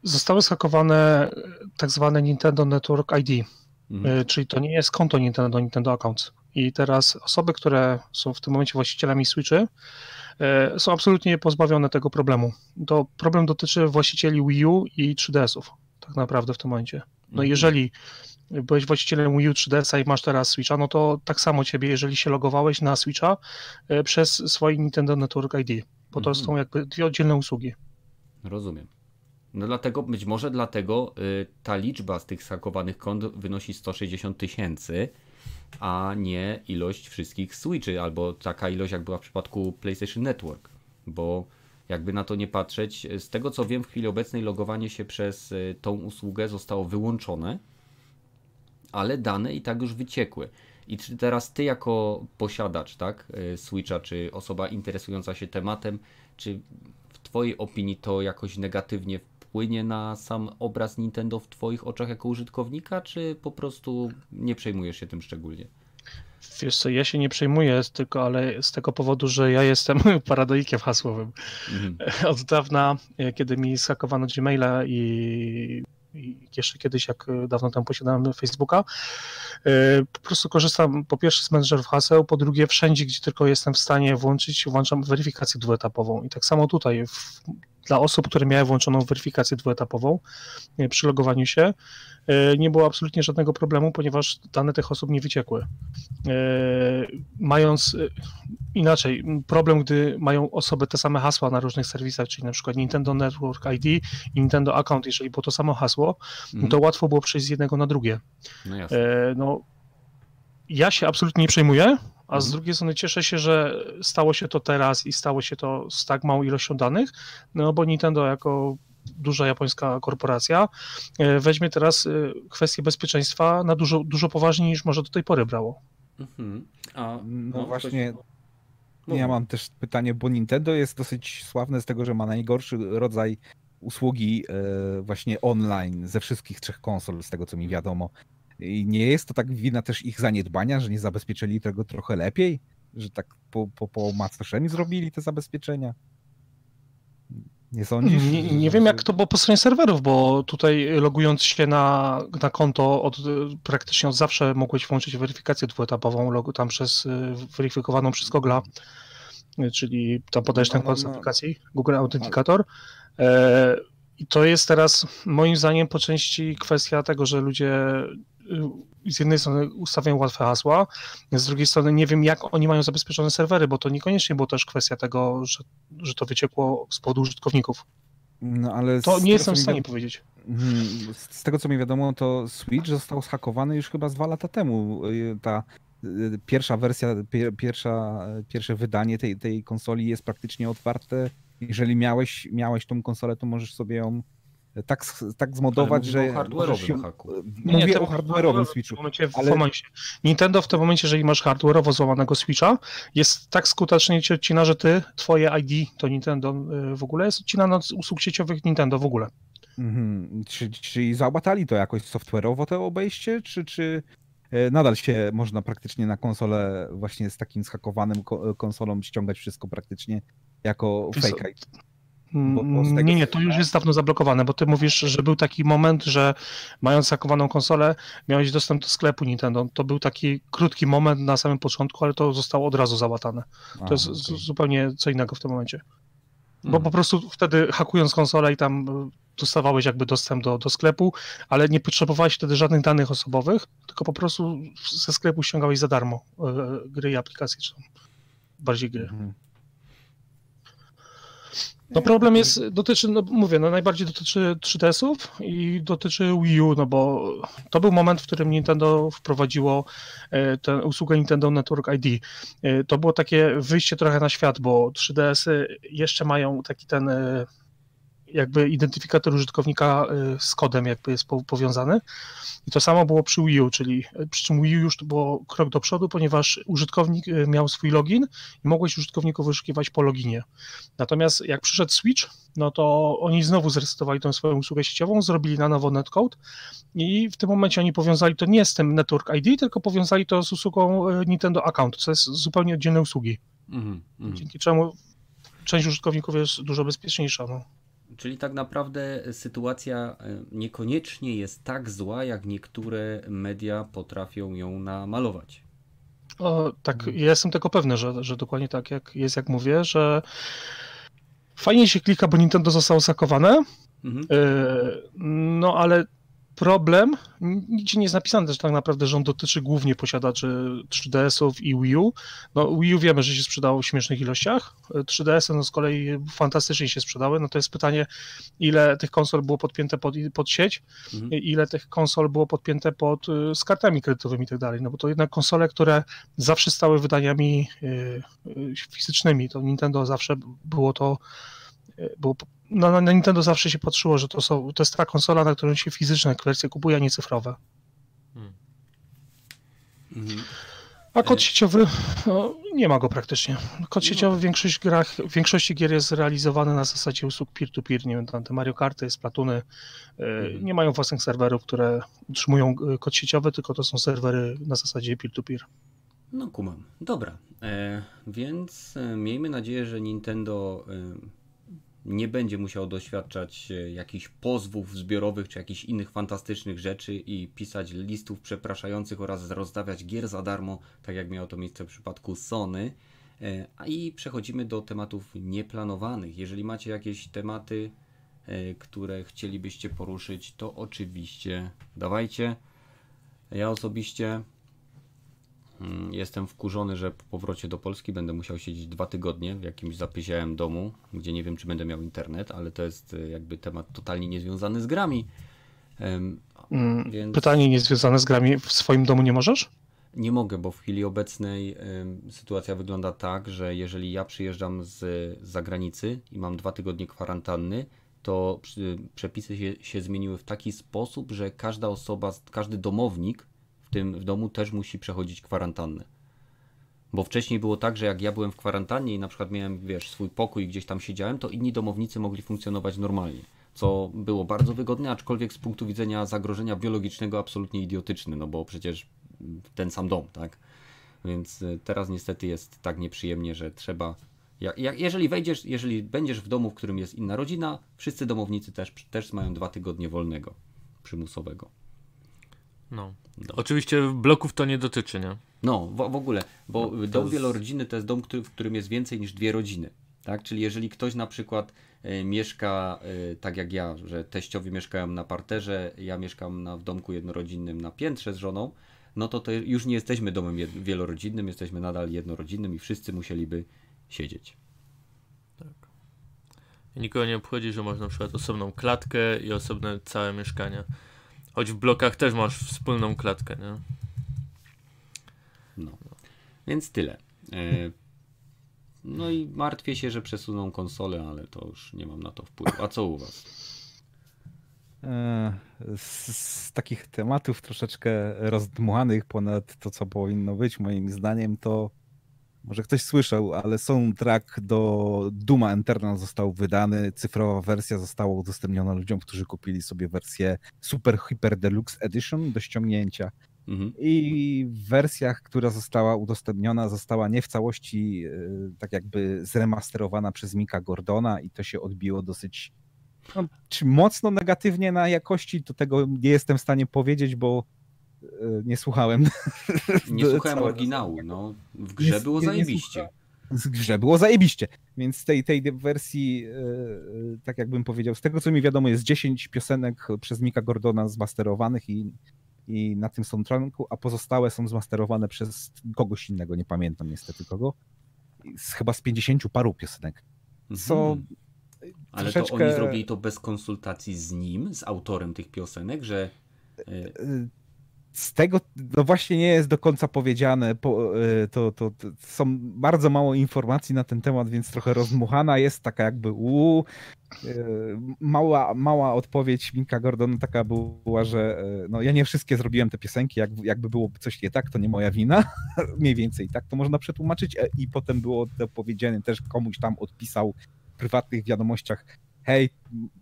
zostały skakowane tak zwane Nintendo Network ID, mhm. E, czyli to nie jest konto Nintendo, Nintendo Accounts. I teraz osoby, które są w tym momencie właścicielami Switchy, są absolutnie pozbawione tego problemu. To problem dotyczy właścicieli Wii U i 3DS-ów, tak naprawdę w tym momencie. No mhm. jeżeli byłeś właścicielem Wii U 3DS i masz teraz Switcha, no to tak samo ciebie, jeżeli się logowałeś na Switcha e, przez swoje Nintendo Network ID, bo to mhm. są jakby dwie oddzielne usługi. Rozumiem. No dlatego, być może dlatego y, ta liczba z tych sakowanych kont wynosi 160 tysięcy, a nie ilość wszystkich Switchy, albo taka ilość jak była w przypadku PlayStation Network, bo jakby na to nie patrzeć, z tego co wiem w chwili obecnej logowanie się przez y, tą usługę zostało wyłączone, ale dane i tak już wyciekły. I czy teraz ty jako posiadacz, tak, y, Switcha, czy osoba interesująca się tematem, czy w twojej opinii to jakoś negatywnie wpłynie na sam obraz Nintendo w twoich oczach jako użytkownika, czy po prostu nie przejmujesz się tym szczególnie? Wiesz co, ja się nie przejmuję, tylko ale z tego powodu, że ja jestem *laughs* paradoikiem hasłowym. Mhm. *laughs* Od dawna, e, kiedy mi skakowano Gmaila i jeszcze kiedyś, jak dawno temu posiadałem Facebooka. E, po prostu korzystam po pierwsze z menedżerów haseł, po drugie wszędzie, gdzie tylko jestem w stanie włączyć, włączam weryfikację dwuetapową. I tak samo tutaj w, dla osób, które miały włączoną weryfikację dwuetapową e, przy logowaniu się, e, nie było absolutnie żadnego problemu, ponieważ dane tych osób nie wyciekły. E, mając inaczej, problem, gdy mają osoby te same hasła na różnych serwisach, czyli na przykład Nintendo Network ID i Nintendo Account, jeżeli było to samo hasło, mhm. to łatwo było przejść z jednego na drugie. No, no ja się absolutnie nie przejmuję, a z mhm. drugiej strony cieszę się, że stało się to teraz i stało się to z tak małą ilością danych, no bo Nintendo jako duża japońska korporacja e, weźmie teraz e, kwestię bezpieczeństwa na dużo, dużo poważniej niż może do tej pory brało. Mhm. A, no, no właśnie, coś... ja mam też pytanie, bo Nintendo jest dosyć sławne z tego, że ma najgorszy rodzaj usługi e, właśnie online ze wszystkich trzech konsol, z tego co mi wiadomo. I nie jest to tak wina też ich zaniedbania, że nie zabezpieczyli tego trochę lepiej? Że tak po, po, po macoszemi zrobili te zabezpieczenia? Nie sądzisz? Nie, nie wiem, jak to było po stronie serwerów, bo tutaj logując się na, na konto od, praktycznie od zawsze mogłeś włączyć weryfikację dwuetapową, logo tam przez weryfikowaną przez Google'a, czyli tam podajesz ten kod no, no, no. Google Authenticator. E, I to jest teraz moim zdaniem po części kwestia tego, że ludzie Y, z jednej strony ustawiają łatwe hasła, z drugiej strony nie wiem, jak oni mają zabezpieczone serwery, bo to niekoniecznie była też kwestia tego, że, że to wyciekło z powodu użytkowników. No, ale to nie jestem w stanie powiedzieć. Mhm, z tego co mi wiadomo, to Switch został zhakowany już chyba z dwa lata temu. Y, ta y, pierwsza wersja, pierwsza, pierwsze wydanie tej, tej konsoli jest praktycznie otwarte. Jeżeli miałeś, miałeś tą konsolę, to możesz sobie ją tak, tak zmodować, że... hardware'owym haku. Mówię nie, o hardware'owym Switchu. W, momencie, w ale... momencie. Nintendo w tym momencie, jeżeli masz hardware'owo złamanego Switcha, jest tak skutecznie ci odcina, że ty, twoje ID to Nintendo y, w ogóle jest odcinane od usług sieciowych Nintendo w ogóle. Mhm. Czy, czyli załatali to jakoś software'owo to obejście, czy, czy e, nadal się można praktycznie na konsolę właśnie z takim schakowanym konsolą ściągać wszystko praktycznie jako fake ID? Tego... Nie, nie, to już jest dawno zablokowane, bo ty mówisz, że był taki moment, że mając hakowaną konsolę, miałeś dostęp do sklepu Nintendo. To był taki krótki moment na samym początku, ale to zostało od razu załatane. To jest okay. zupełnie co innego w tym momencie. Bo hmm. po prostu wtedy hakując konsolę i tam e, dostawałeś jakby dostęp do, do sklepu, ale nie potrzebowałeś wtedy żadnych danych osobowych, tylko po prostu ze sklepu ściągałeś za darmo e, gry i aplikacje, czy bardziej gry. Hmm. No problem jest, dotyczy, no mówię, no najbardziej dotyczy 3DS-ów i dotyczy Wii U, no bo to był moment, w którym Nintendo wprowadziło e, tę usługę Nintendo Network ID. E, to było takie wyjście trochę na świat, bo 3DS-y jeszcze mają taki ten e, jakby identyfikator użytkownika y, z kodem jakby jest powiązany. I to samo było przy Wii U, czyli y, przy czym Wii U już to było krok do przodu, ponieważ użytkownik y, miał swój login i mogłeś użytkowników wyszukiwać po loginie. Natomiast jak przyszedł Switch, no to oni znowu zresetowali tę swoją usługę sieciową, zrobili na nowo netcode i w tym momencie oni powiązali to nie z tym Network ID, tylko powiązali to z usługą Nintendo Account, co jest zupełnie oddzielne usługi. Mm -hmm. Dzięki czemu część użytkowników jest dużo bezpieczniejsza. No. Czyli tak naprawdę sytuacja e, niekoniecznie jest tak zła, jak niektóre media potrafią ją namalować. O, tak, ja jestem tego pewny, że, że dokładnie tak jak jest, jak mówię, że fajnie się klika, bo Nintendo zostało sakowane, mhm. E, no ale problem, nigdzie nie jest napisane też tak naprawdę, że on dotyczy głównie posiadaczy 3DS-ów i Wii U. No Wii U wiemy, że się sprzedało w śmiesznych ilościach, 3DS-y no z kolei fantastycznie się sprzedały, no to jest pytanie, ile tych konsol było podpięte pod, pod sieć, mhm. ile tych konsol było podpięte pod, y, z kartami kredytowymi i tak dalej, no bo to jednak konsole, które zawsze stały wydaniami y, y, fizycznymi, to Nintendo zawsze było to było no, na Nintendo zawsze się patrzyło, że to, są, to jest ta konsola, na którą się fizyczne wersje kupuje, a nie cyfrowe. Hmm. Mhm. A kod e- sieciowy, no, nie ma go praktycznie. Kod sieciowy w, większość grach, w większości gier jest realizowany na zasadzie usług peer-to-peer. Nie wiem, tam te Mario Karty, Splatuny e, mhm. nie mają własnych serwerów, które utrzymują e, kod sieciowy, tylko to są serwery na zasadzie peer-to-peer. No kumam. Dobra. E, więc miejmy nadzieję, że Nintendo e, nie będzie musiał doświadczać e, jakichś pozwów zbiorowych czy jakichś innych fantastycznych rzeczy i pisać listów przepraszających oraz rozdawiać gier za darmo, tak jak miało to miejsce w przypadku Sony. E, a i przechodzimy do tematów nieplanowanych. Jeżeli macie jakieś tematy, e, które chcielibyście poruszyć, to oczywiście dawajcie. Ja osobiście jestem wkurzony, że po powrocie do Polski będę musiał siedzieć dwa tygodnie w jakimś zapyziałym domu, gdzie nie wiem, czy będę miał internet, ale to jest e, jakby temat totalnie niezwiązany z grami. Mm, więc... Pytanie niezwiązane z grami. W swoim domu nie możesz? Nie mogę, bo w chwili obecnej sytuacja wygląda tak, że jeżeli ja przyjeżdżam z, zagranicy i mam dwa tygodnie kwarantanny, to przepisy się, się zmieniły w taki sposób, że każda osoba, każdy domownik tym w domu też musi przechodzić kwarantannę. Bo wcześniej było tak, że jak ja byłem w kwarantannie i na przykład miałem, wiesz, swój pokój i gdzieś tam siedziałem, to inni domownicy mogli funkcjonować normalnie. Co było bardzo wygodne, aczkolwiek z punktu widzenia zagrożenia biologicznego absolutnie idiotyczne, no bo przecież ten sam dom, tak? Więc y, teraz niestety jest tak nieprzyjemnie, że trzeba. Jak, jak, jeżeli wejdziesz, jeżeli będziesz w domu, w którym jest inna rodzina, wszyscy domownicy też, też mają dwa tygodnie wolnego, przymusowego. No. no. Oczywiście bloków to nie dotyczy, nie? No, w, w ogóle, bo no, dom wielorodzinny to jest dom, który, w którym jest więcej niż dwie rodziny. Tak? Czyli jeżeli ktoś na przykład y, mieszka y, tak jak ja, że teściowie mieszkają na parterze, ja mieszkam na, w domku jednorodzinnym na piętrze z żoną, no to, to już nie jesteśmy domem jed, wielorodzinnym, jesteśmy nadal jednorodzinnym i wszyscy musieliby siedzieć. Tak. nikogo nie obchodzi, że masz na przykład osobną klatkę i osobne całe mieszkanie. Choć w blokach też masz wspólną klatkę, nie? No. Więc tyle. E, no i martwię się, że przesuną konsolę, ale to już nie mam na to wpływu. A co u was? E, z, z, takich tematów troszeczkę rozdmuchanych ponad to, co powinno być, moim zdaniem, to może ktoś słyszał, ale soundtrack do Duma Eternal został wydany, cyfrowa wersja została udostępniona ludziom, którzy kupili sobie wersję Super Hyper Deluxe Edition do ściągnięcia. Mhm. I w wersjach, która została udostępniona, została nie w całości e, tak jakby zremasterowana przez Mika Gordona i to się odbiło dosyć no, czy mocno negatywnie na jakości, to tego nie jestem w stanie powiedzieć, bo nie słuchałem. Nie *laughs* słuchałem oryginału, no. W grze nie, było nie, zajebiście. Nie w grze było zajebiście, więc tej, tej wersji, yy, tak jakbym powiedział, z tego co mi wiadomo, jest 10 piosenek przez Mika Gordona zmasterowanych i, i na tym soundtracku, a pozostałe są zmasterowane przez kogoś innego, nie pamiętam niestety kogo. Z, chyba z 50 paru piosenek. Co mhm. Ale troszeczkę... to oni zrobili to bez konsultacji z nim, z autorem tych piosenek, że. E, e, z tego no właśnie nie jest do końca powiedziane. E, to, to, to, są bardzo mało informacji na ten temat, więc trochę rozmuchana jest taka jakby u mała, mała odpowiedź Minka Gordon taka była, że no ja nie wszystkie zrobiłem te piosenki, jak, jakby było coś nie tak, to nie moja wina. *laughs* Mniej więcej tak to można przetłumaczyć i potem było to powiedziane też komuś tam odpisał prywatnych wiadomościach hej,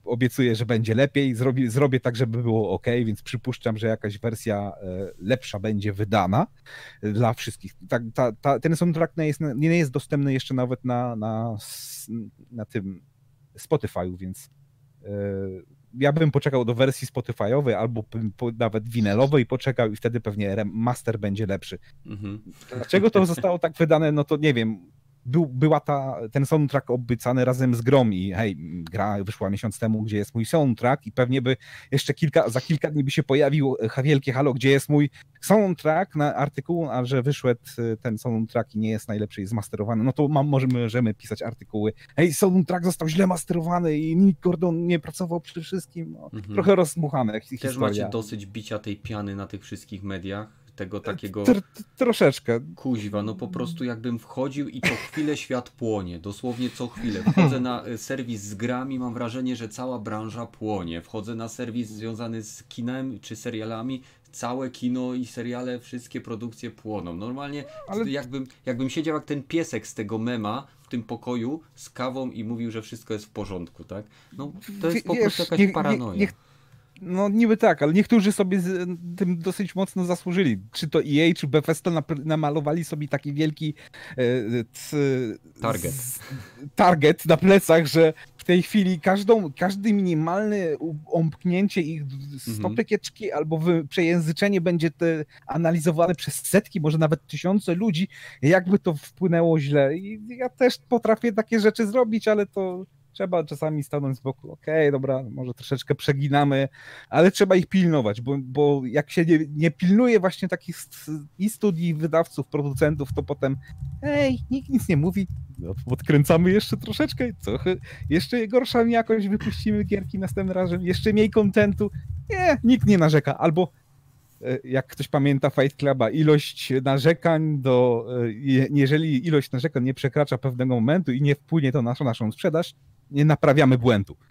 obiecuję, że będzie lepiej, zrobię, zrobię tak, żeby było ok, więc przypuszczam, że jakaś wersja e, lepsza będzie wydana dla wszystkich. Ta, ta, ta, ten soundtrack nie jest, nie jest dostępny jeszcze nawet na, na, na tym Spotify'u, więc e, ja bym poczekał do wersji Spotify'owej albo nawet winylowej poczekał i wtedy pewnie master będzie lepszy. Mhm. Dlaczego to zostało tak wydane, no to nie wiem był, była ta, ten soundtrack obycany razem z grom i hej, gra wyszła miesiąc temu, gdzie jest mój soundtrack i pewnie by jeszcze kilka, za kilka dni by się pojawił e, wielkie halo, gdzie jest mój soundtrack na artykuł, a że wyszedł e, ten soundtrack i nie jest najlepszy i zmasterowany, no to mam, możemy, możemy pisać artykuły, hej, soundtrack został źle masterowany i Nick Gordon nie pracował przy wszystkim, no, mhm. trochę rozmuchane Też historia. macie dosyć bicia tej piany na tych wszystkich mediach? Tego takiego. Tr troszeczkę. Kuźwa, no po prostu jakbym wchodził i co chwilę świat płonie. Dosłownie co chwilę. Wchodzę na e, serwis z grami, mam wrażenie, że cała branża płonie. Wchodzę na serwis związany z kinem czy serialami, całe kino i seriale, wszystkie produkcje płoną. Normalnie Ale... jakbym, jakbym siedział jak ten piesek z tego mema w tym pokoju z kawą i mówił, że wszystko jest w porządku, tak? No to jest po prostu jakaś paranoja. Niech, no niby tak, ale niektórzy sobie z tym dosyć mocno zasłużyli. Czy to EA, czy Bethesda namalowali sobie taki wielki e, c, target. Z, target na plecach, że w tej chwili każdą, każdy minimalny omknięcie ich stopykieczki mhm. albo przejęzyczenie będzie te analizowane przez setki, może nawet tysiące ludzi, jakby to wpłynęło źle. I ja też potrafię takie rzeczy zrobić, ale to Trzeba czasami stanąć z boku, okej, okay, dobra, może troszeczkę przeginamy, ale trzeba ich pilnować, bo, bo jak się nie, nie pilnuje właśnie takich i studii, wydawców, producentów, to potem ej, nikt nic nie mówi, no, odkręcamy jeszcze troszeczkę, co, jeszcze gorszą jakość wypuścimy gierki następnym razem, jeszcze mniej kontentu, nie, nikt nie narzeka, albo e, jak ktoś pamięta Fight Cluba, ilość narzekań do, e, jeżeli ilość narzekań nie przekracza pewnego momentu i nie wpłynie to na naszą sprzedaż, nie naprawiamy błędu. *laughs*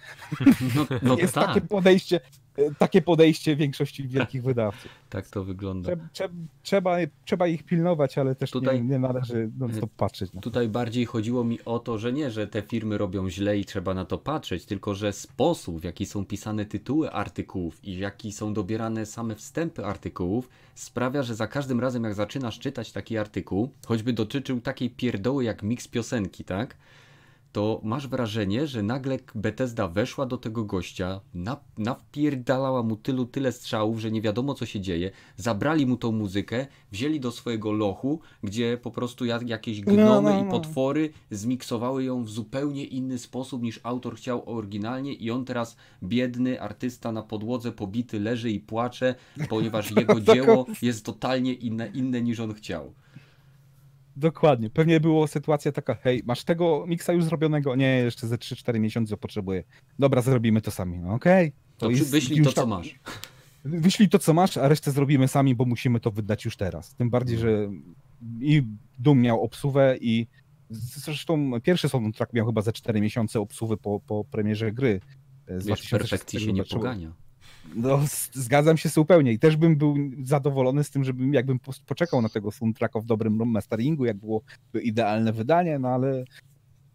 No, no jest tak. takie podejście, takie podejście większości wielkich wydawców. *laughs* Tak to wygląda. Trzeba, trzeba, trzeba ich pilnować, ale też tutaj, nie, nie należy non stop patrzeć. Na tutaj bardziej chodziło mi o to, że nie, że te firmy robią źle i trzeba na to patrzeć, tylko że sposób, w jaki są pisane tytuły artykułów i w jaki są dobierane same wstępy artykułów, sprawia, że za każdym razem jak zaczynasz czytać taki artykuł, choćby dotyczył takiej pierdoły jak miks piosenki, tak? To masz wrażenie, że nagle Bethesda weszła do tego gościa, na, napierdalała mu tylu, tyle strzałów, że nie wiadomo co się dzieje, zabrali mu tą muzykę, wzięli do swojego lochu, gdzie po prostu jakieś gnomy no, no, no. i potwory zmiksowały ją w zupełnie inny sposób niż autor chciał oryginalnie i on teraz biedny artysta na podłodze pobity leży i płacze, ponieważ *laughs* jego dzieło jest totalnie inne, inne niż on chciał. Dokładnie. Pewnie była sytuacja taka, hej, masz tego miksa już zrobionego? Nie, jeszcze ze 3-4 miesiące potrzebuję. Dobra, zrobimy to sami. No, Okej. Okay. To, to jest, wyślij to, co masz. Wyślij to, co masz, a resztę zrobimy sami, bo musimy to wydać już teraz. Tym bardziej, że i Doom miał obsuwę i zresztą pierwszy soundtrack miał chyba ze 4 miesiące obsuwy po, po premierze gry. Z Wiesz, perfekcji się nie pogania. No, zgadzam się zupełnie i też bym był zadowolony z tym, żebym jakbym poczekał na tego soundtracka w dobrym masteringu, jak byłoby idealne wydanie, no ale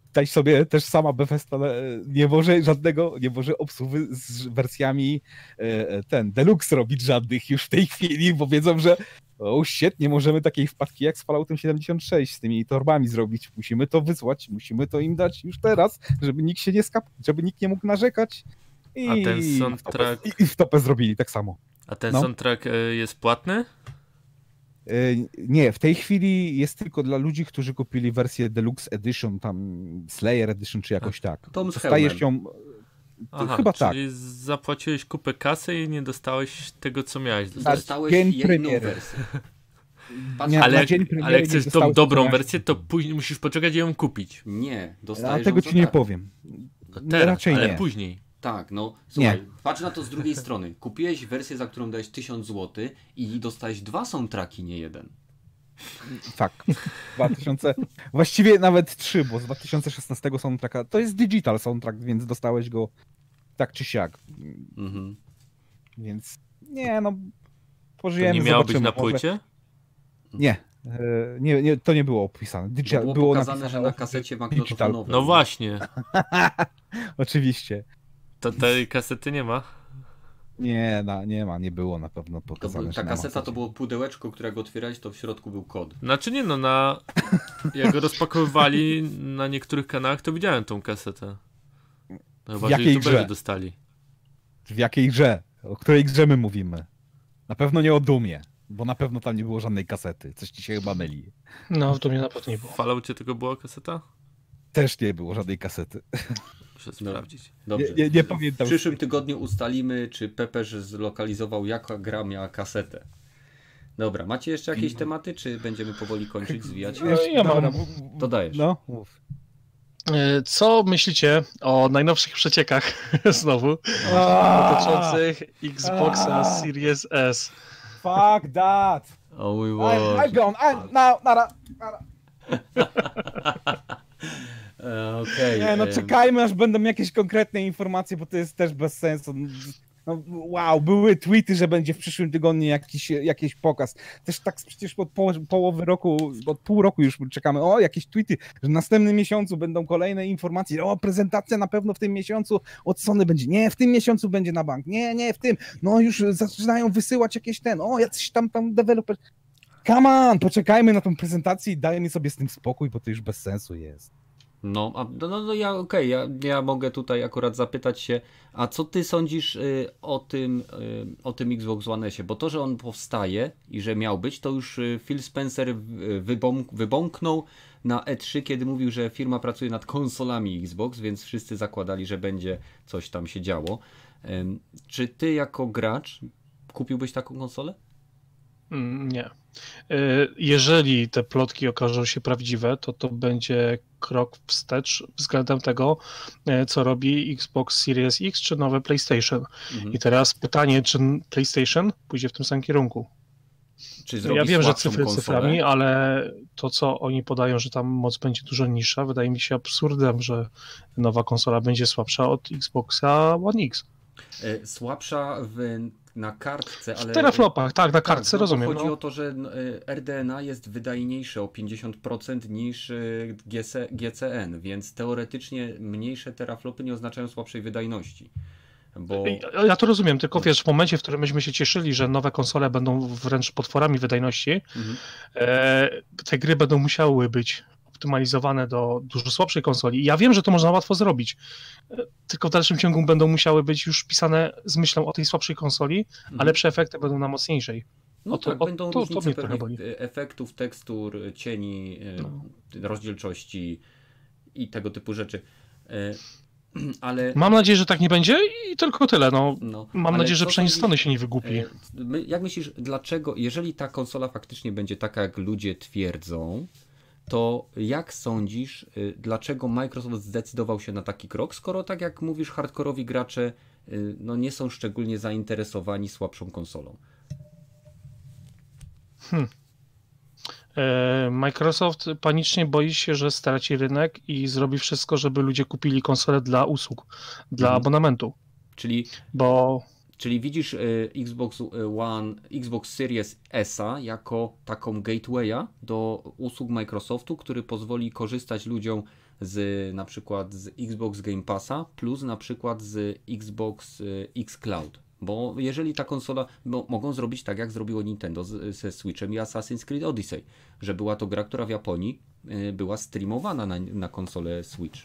tutaj sobie też sama Bethesda e, nie może żadnego, nie może obsługi z wersjami e, e, ten deluxe robić żadnych już w tej chwili, bo wiedzą, że o shit, nie możemy takiej wpadki jak z Falloutem 76 z tymi torbami zrobić. Musimy to wysłać, musimy to im dać już teraz, żeby nikt się nie skap, żeby nikt nie mógł narzekać. I, A ten soundtrack... I, i w topę zrobili tak samo. A ten no. soundtrack jest płatny? Nie, w tej chwili jest tylko dla ludzi, którzy kupili wersję Deluxe Edition, tam Slayer Edition czy jakoś tak. Tom Dostajesz ją. Aha, chyba tak. czyli zapłaciłeś kupę kasy i nie dostałeś tego, co miałeś dostać. Dostałeś dzień jedną wersję. *laughs* Nie, ale, jak, ale jak chcesz tą dobrą wersję, to później musisz poczekać i ją kupić. Nie, dostajesz. A tego ci nie powiem. Teraz, Raczej ale nie. później. Tak, no słuchaj, nie. patrz na to z drugiej strony. Kupiłeś wersję, za którą dałeś 1000 zł i dostałeś dwa soundtracki, nie jeden. Tak. 2000, *laughs* właściwie nawet trzy, bo z 2016 soundtracka to jest digital soundtrack, więc dostałeś go tak czy siak. Mhm. Więc nie, no pożyjemy. To nie miało być na płycie? Nie, e, nie, nie, to nie było opisane. Digital, było, było pokazane, że na kasecie magnetofonowej. No właśnie. *laughs* Oczywiście. To tej kasety nie ma? Nie, na, nie ma, nie było na pewno pokazane. ta kaseta to było pudełeczko, którego otwierałeś, to w środku był kod. Znaczy nie no, na, jak go rozpakowywali na niektórych kanałach, to widziałem tą kasetę. No, w jakiej grze? dostali. W jakiej grze? O której grze my mówimy? Na pewno nie o Dumie, bo na pewno tam nie było żadnej kasety. Coś ci się chyba myli. No, w Dumie na pewno nie było. W Falloutie tylko była kaseta? Też nie było żadnej kasety. Muszę no, sprawdzić. Dobrze. Nie, nie, nie pamiętam. W przyszłym tygodniu ustalimy, czy Pepeż zlokalizował, jaka gra miała kasetę. Dobra, macie jeszcze jakieś tematy, czy będziemy powoli kończyć, zwijać? No, ja mam. To dajesz. No, mów. E, co myślicie o najnowszych przeciekach *laughs* znowu dotyczących Xboxa Series S? Fuck that! O mój Boże. I'm, I'm gone. I'm, now, nara, nara. *laughs* E, okay. Nie, no czekajmy, aż będą jakieś konkretne informacje, bo to jest też bez sensu. No, wow, były tweety, że będzie w przyszłym tygodniu jakiś, jakiś pokaz. Też tak przecież od połowy roku, od pół roku już czekamy. O, jakieś tweety, że w następnym miesiącu będą kolejne informacje. O, prezentacja na pewno w tym miesiącu od Sony będzie. Nie, w tym miesiącu będzie na bank. Nie, nie, w tym. No już zaczynają wysyłać jakieś ten. O, jacyś tam tam deweloper. Come on, poczekajmy na tą prezentację i dajmy sobie z tym spokój, bo to już bez sensu jest. No, a, no, no, no ja okej, okay, ja, ja mogę tutaj akurat zapytać się, a co ty sądzisz y, o tym, y, o tym Xbox One S? Bo to, że on powstaje i że miał być, to już y, Phil Spencer wybąk, wybąknął na E3, kiedy mówił, że firma pracuje nad konsolami Xbox, więc wszyscy zakładali, że będzie coś tam się działo. Czy ty jako gracz kupiłbyś taką konsolę? Mm, nie. Y, jeżeli te plotki okażą się prawdziwe, to to będzie krok wstecz względem tego, y, co robi Xbox Series X czy nowe PlayStation. Mhm. I teraz pytanie, czy PlayStation pójdzie w tym samym kierunku? ja wiem, że cyfry konsolę? cyframi, ale to, co oni podają, że tam moc będzie dużo niższa, wydaje mi się absurdem, że nowa konsola będzie słabsza od Xboxa One X. Y, słabsza w na kartce, ale... W teraflopach, tak, na kartce, tak, rozumiem. Chodzi no. o to, że y, RDNA jest wydajniejsze o 50% niż y, GC, GCN, więc teoretycznie mniejsze teraflopy nie oznaczają słabszej wydajności. Bo... Ja to rozumiem, tylko wiesz, w momencie, w którym myśmy się cieszyli, że nowe konsole będą wręcz potworami wydajności, mhm. e, te gry będą musiały być optymalizowane do dużo słabszej konsoli. Ja wiem, że to można łatwo zrobić, tylko w dalszym ciągu będą musiały być już pisane z myślą o tej słabszej konsoli, mhm. a lepsze efekty będą na mocniejszej. No to, tak, o, będą to, różnice to efektów, tekstur, cieni, e, no. rozdzielczości i tego typu rzeczy. E, *clears throat* ale... Mam nadzieję, że tak nie będzie i tylko tyle. No, no mam nadzieję, że przynajmniej Stany się nie wygłupi. E, jak myślisz, dlaczego, jeżeli ta konsola faktycznie będzie taka, jak ludzie twierdzą, to jak sądzisz, y, dlaczego Microsoft zdecydował się na taki krok, skoro tak jak mówisz, hardkorowi gracze y, no, nie są szczególnie zainteresowani słabszą konsolą? Hmm. E, Microsoft panicznie boi się, że straci rynek i zrobi wszystko, żeby ludzie kupili konsolę dla usług, dla mhm. abonamentu. Czyli bo Czyli widzisz y, Xbox One, Xbox Series S jako taką gatewaya do usług Microsoftu, który pozwoli korzystać ludziom z na przykład z Xbox Game Passa plus na przykład z Xbox y, X Cloud. Bo jeżeli ta konsola, bo mogą zrobić tak jak zrobiło Nintendo z, ze Switchem i Assassin's Creed Odyssey, że była to gra, która w Japonii była streamowana na, na konsolę Switch.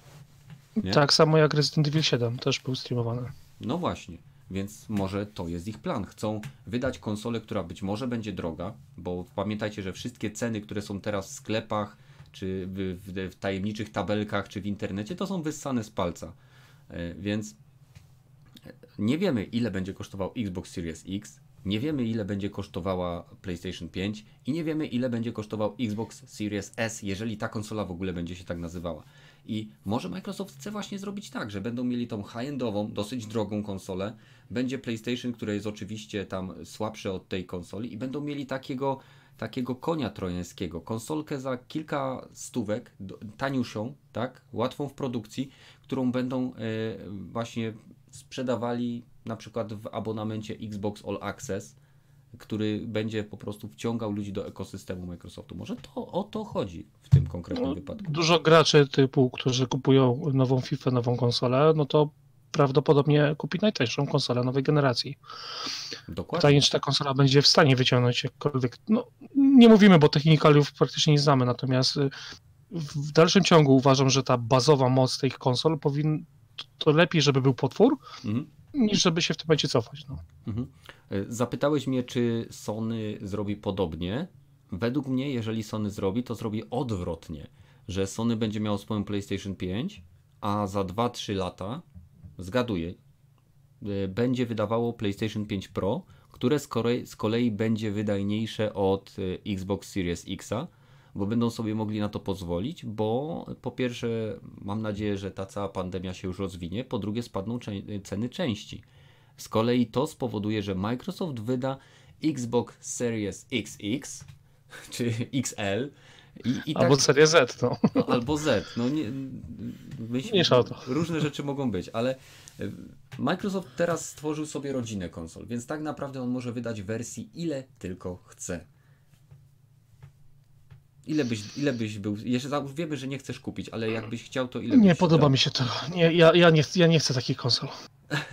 Nie? Tak samo jak Resident Evil 7 też był streamowany. No właśnie, więc może to jest ich plan. Chcą wydać konsolę, która być może będzie droga, bo pamiętajcie, że wszystkie ceny, które są teraz w sklepach, czy w, w, w tajemniczych tabelkach, czy w internecie, to są wyssane z palca. E, Więc nie wiemy, ile będzie kosztował Xbox Series X, nie wiemy, ile będzie kosztowała PlayStation 5 i nie wiemy, ile będzie kosztował Xbox Series S, jeżeli ta konsola w ogóle będzie się tak nazywała. I może Microsoft chce właśnie zrobić tak, że będą mieli tą high-endową, dosyć drogą konsolę, będzie PlayStation, które jest oczywiście tam słabsze od tej konsoli i będą mieli takiego, takiego konia trojańskiego, konsolkę za kilka stówek, taniusią, tak, łatwą w produkcji, którą będą e, właśnie sprzedawali na przykład w abonamencie Xbox All Access, który będzie po prostu wciągał ludzi do ekosystemu Microsoftu. Może to o to chodzi w tym konkretnym No, wypadku. Dużo graczy typu, którzy kupują nową FIFA, nową konsolę, no to prawdopodobnie kupi najtańszą konsolę nowej generacji. Dokładnie. Pytanie, czy ta konsola będzie w stanie wyciągnąć jakkolwiek. No, nie mówimy, bo technikaliów praktycznie nie znamy, natomiast y, w dalszym ciągu uważam, że ta bazowa moc tych konsol powinna. To lepiej, żeby był potwór, Mhm. niż żeby się w tym momencie cofać. No. Mhm. E, Zapytałeś mnie, czy Sony zrobi podobnie. Według mnie, jeżeli Sony zrobi, to zrobi odwrotnie, że Sony będzie miało swoją PlayStation 5, a za 2-3 lata, zgaduję, e, będzie wydawało PlayStation 5 Pro, które z kolei, z kolei będzie wydajniejsze od e, Xbox Series Xa, bo będą sobie mogli na to pozwolić, bo po pierwsze mam nadzieję, że ta cała pandemia się już rozwinie, po drugie spadną cze- ceny części. Z kolei to spowoduje, że Microsoft wyda Xbox Series XX czy XL i, i Albo tak, Serie Z. No. no, albo Z. No nie, myśl, Mniejsza o to. Różne rzeczy mogą być, ale e, Microsoft teraz stworzył sobie rodzinę konsol, więc tak naprawdę on może wydać wersji ile tylko chce. Ile byś, ile byś był, jeszcze wiemy, że nie chcesz kupić, ale jakbyś chciał, to ile Nie byś podoba dał? mi się to. Nie, ja, ja, nie, ja nie chcę takich konsol.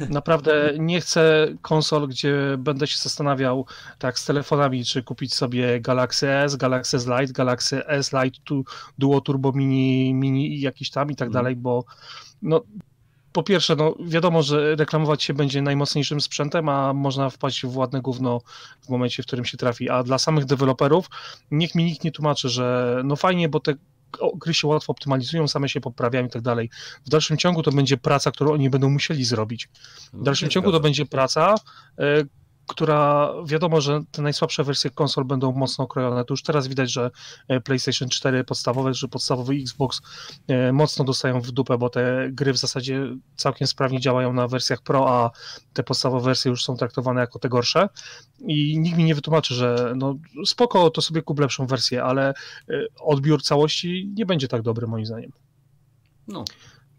Naprawdę nie chcę konsol, gdzie będę się zastanawiał tak z telefonami, czy kupić sobie Galaxy S, Galaxy S Lite, Galaxy S Lite, tu, Duo Turbo Mini, Mini i jakiś tam i tak Mhm. dalej, bo no po pierwsze, no wiadomo, że reklamować się będzie najmocniejszym sprzętem, a można wpaść w ładne gówno w momencie, w którym się trafi. A dla samych deweloperów niech mi nikt nie tłumaczy, że no fajnie, bo te gry się łatwo optymalizują, same się poprawiają i tak dalej. W dalszym ciągu to będzie praca, którą oni będą musieli zrobić. No, W dalszym się ciągu to będzie praca, e, która wiadomo, że te najsłabsze wersje konsol będą mocno okrojone. To już teraz widać, że e, PlayStation 4 podstawowe, że podstawowy Xbox e, mocno dostają w dupę, bo te gry w zasadzie całkiem sprawnie działają na wersjach Pro, a te podstawowe wersje już są traktowane jako te gorsze. I nikt mi nie wytłumaczy, że no spoko, to sobie kup lepszą wersję, ale e, odbiór całości nie będzie tak dobry moim zdaniem No,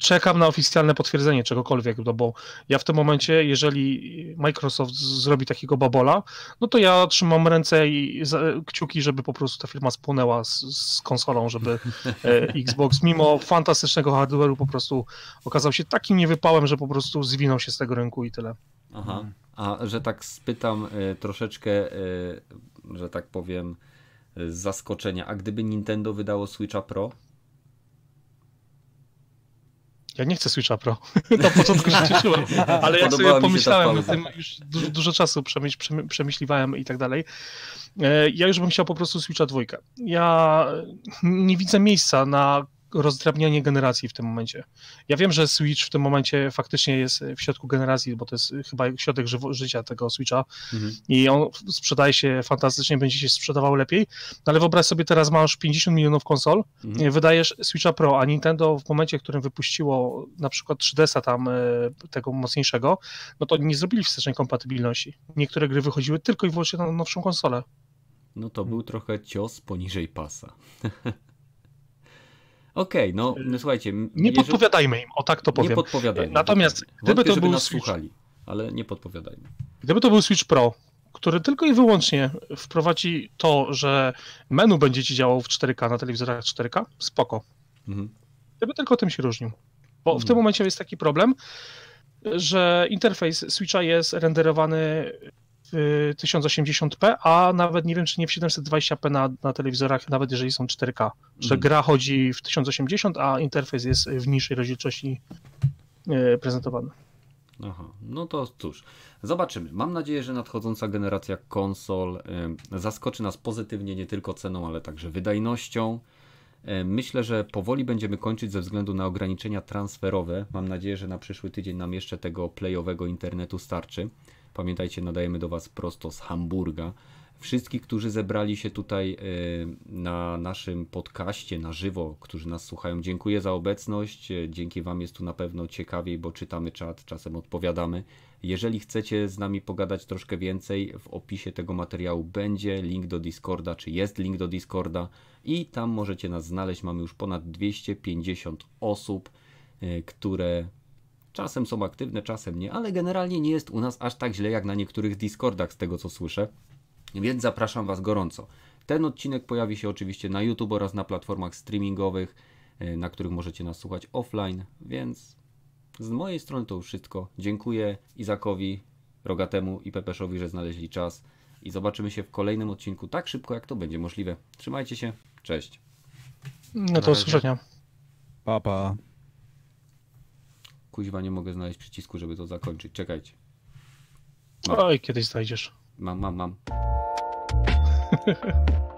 czekam na oficjalne potwierdzenie czegokolwiek, no bo ja w tym momencie, jeżeli Microsoft zrobi takiego babola, no to ja trzymam ręce i kciuki, żeby po prostu ta firma spłynęła z, z konsolą, żeby e, Xbox mimo fantastycznego hardware'u po prostu okazał się takim niewypałem, że po prostu zwinął się z tego rynku i tyle. Aha. A że tak spytam e, troszeczkę, e, że tak powiem, z zaskoczenia, a gdyby Nintendo wydało Switcha Pro? Ja nie chcę Switcha Pro. *laughs* Na początku się cieszyłem, ale jak Podobała sobie pomyślałem o tym, już dużo, dużo czasu przemyśl, przemy- przemyśliwałem i tak dalej, e, ja już bym chciał po prostu Switcha dwójkę. Ja nie widzę miejsca na rozdrabnianie generacji w tym momencie. Ja wiem, że Switch w tym momencie faktycznie jest w środku generacji, bo to jest chyba środek żywo- życia tego Switcha Mhm. i on sprzedaje się fantastycznie, będzie się sprzedawał lepiej, no ale wyobraź sobie teraz masz 50 milionów konsol, Mhm. nie wydajesz Switcha Pro, a Nintendo w momencie, w którym wypuściło na przykład 3DS-a tam e, tego mocniejszego, no to nie zrobili wstecznej kompatybilności. Niektóre gry wychodziły tylko i wyłącznie na nowszą konsolę. No to był trochę cios poniżej pasa. *laughs* Okej, no, no słuchajcie. Nie jeżeli- podpowiadajmy im, o tak to Nie powiem. podpowiadajmy. Natomiast dokładnie. gdyby Wątpię, to żeby był nas Switch- słuchali. ale nie podpowiadajmy. Gdyby to był Switch Pro, który tylko i wyłącznie wprowadzi to, że menu będzie ci działało w 4K na telewizorach 4K, spoko. Mhm. Gdyby tylko tym się różnił. Bo w Mhm. tym momencie jest taki problem, że interfejs Switcha jest renderowany w 1080p, a nawet nie wiem, czy nie w 720p na, na telewizorach, nawet jeżeli są 4K. Że Mhm. gra chodzi w 1080, a interfejs jest w niższej rozdzielczości e, prezentowany. Aha, no to cóż, zobaczymy. Mam nadzieję, że nadchodząca generacja konsol em, zaskoczy nas pozytywnie nie tylko ceną, ale także wydajnością. Myślę, że powoli będziemy kończyć ze względu na ograniczenia transferowe. Mam nadzieję, że na przyszły tydzień nam jeszcze tego playowego internetu starczy. Pamiętajcie, nadajemy do Was prosto z Hamburga. Wszystkich, którzy zebrali się tutaj e, na naszym podcaście na żywo, którzy nas słuchają, dziękuję za obecność. E, Dzięki Wam jest tu na pewno ciekawiej, bo czytamy czat, czasem odpowiadamy. Jeżeli chcecie z nami pogadać troszkę więcej, w opisie tego materiału będzie link do Discorda, czy jest link do Discorda i tam możecie nas znaleźć. Mamy już ponad 250 osób, e, które czasem są aktywne, czasem nie, ale generalnie nie jest u nas aż tak źle jak na niektórych Discordach, z tego co słyszę. Więc zapraszam Was gorąco. Ten odcinek pojawi się oczywiście na YouTube oraz na platformach streamingowych, e, na których możecie nas słuchać offline, więc z mojej strony to już wszystko. Dziękuję Izakowi, Rogatemu i Pepeszowi, że znaleźli czas i zobaczymy się w kolejnym odcinku tak szybko, jak to będzie możliwe. Trzymajcie się, cześć. No to usłyszenia. Pa, pa. Kuźwa, nie mogę znaleźć przycisku, żeby to zakończyć. Czekajcie. Mam, Oj, kiedyś znajdziesz. mam, mam. mam. *laughs*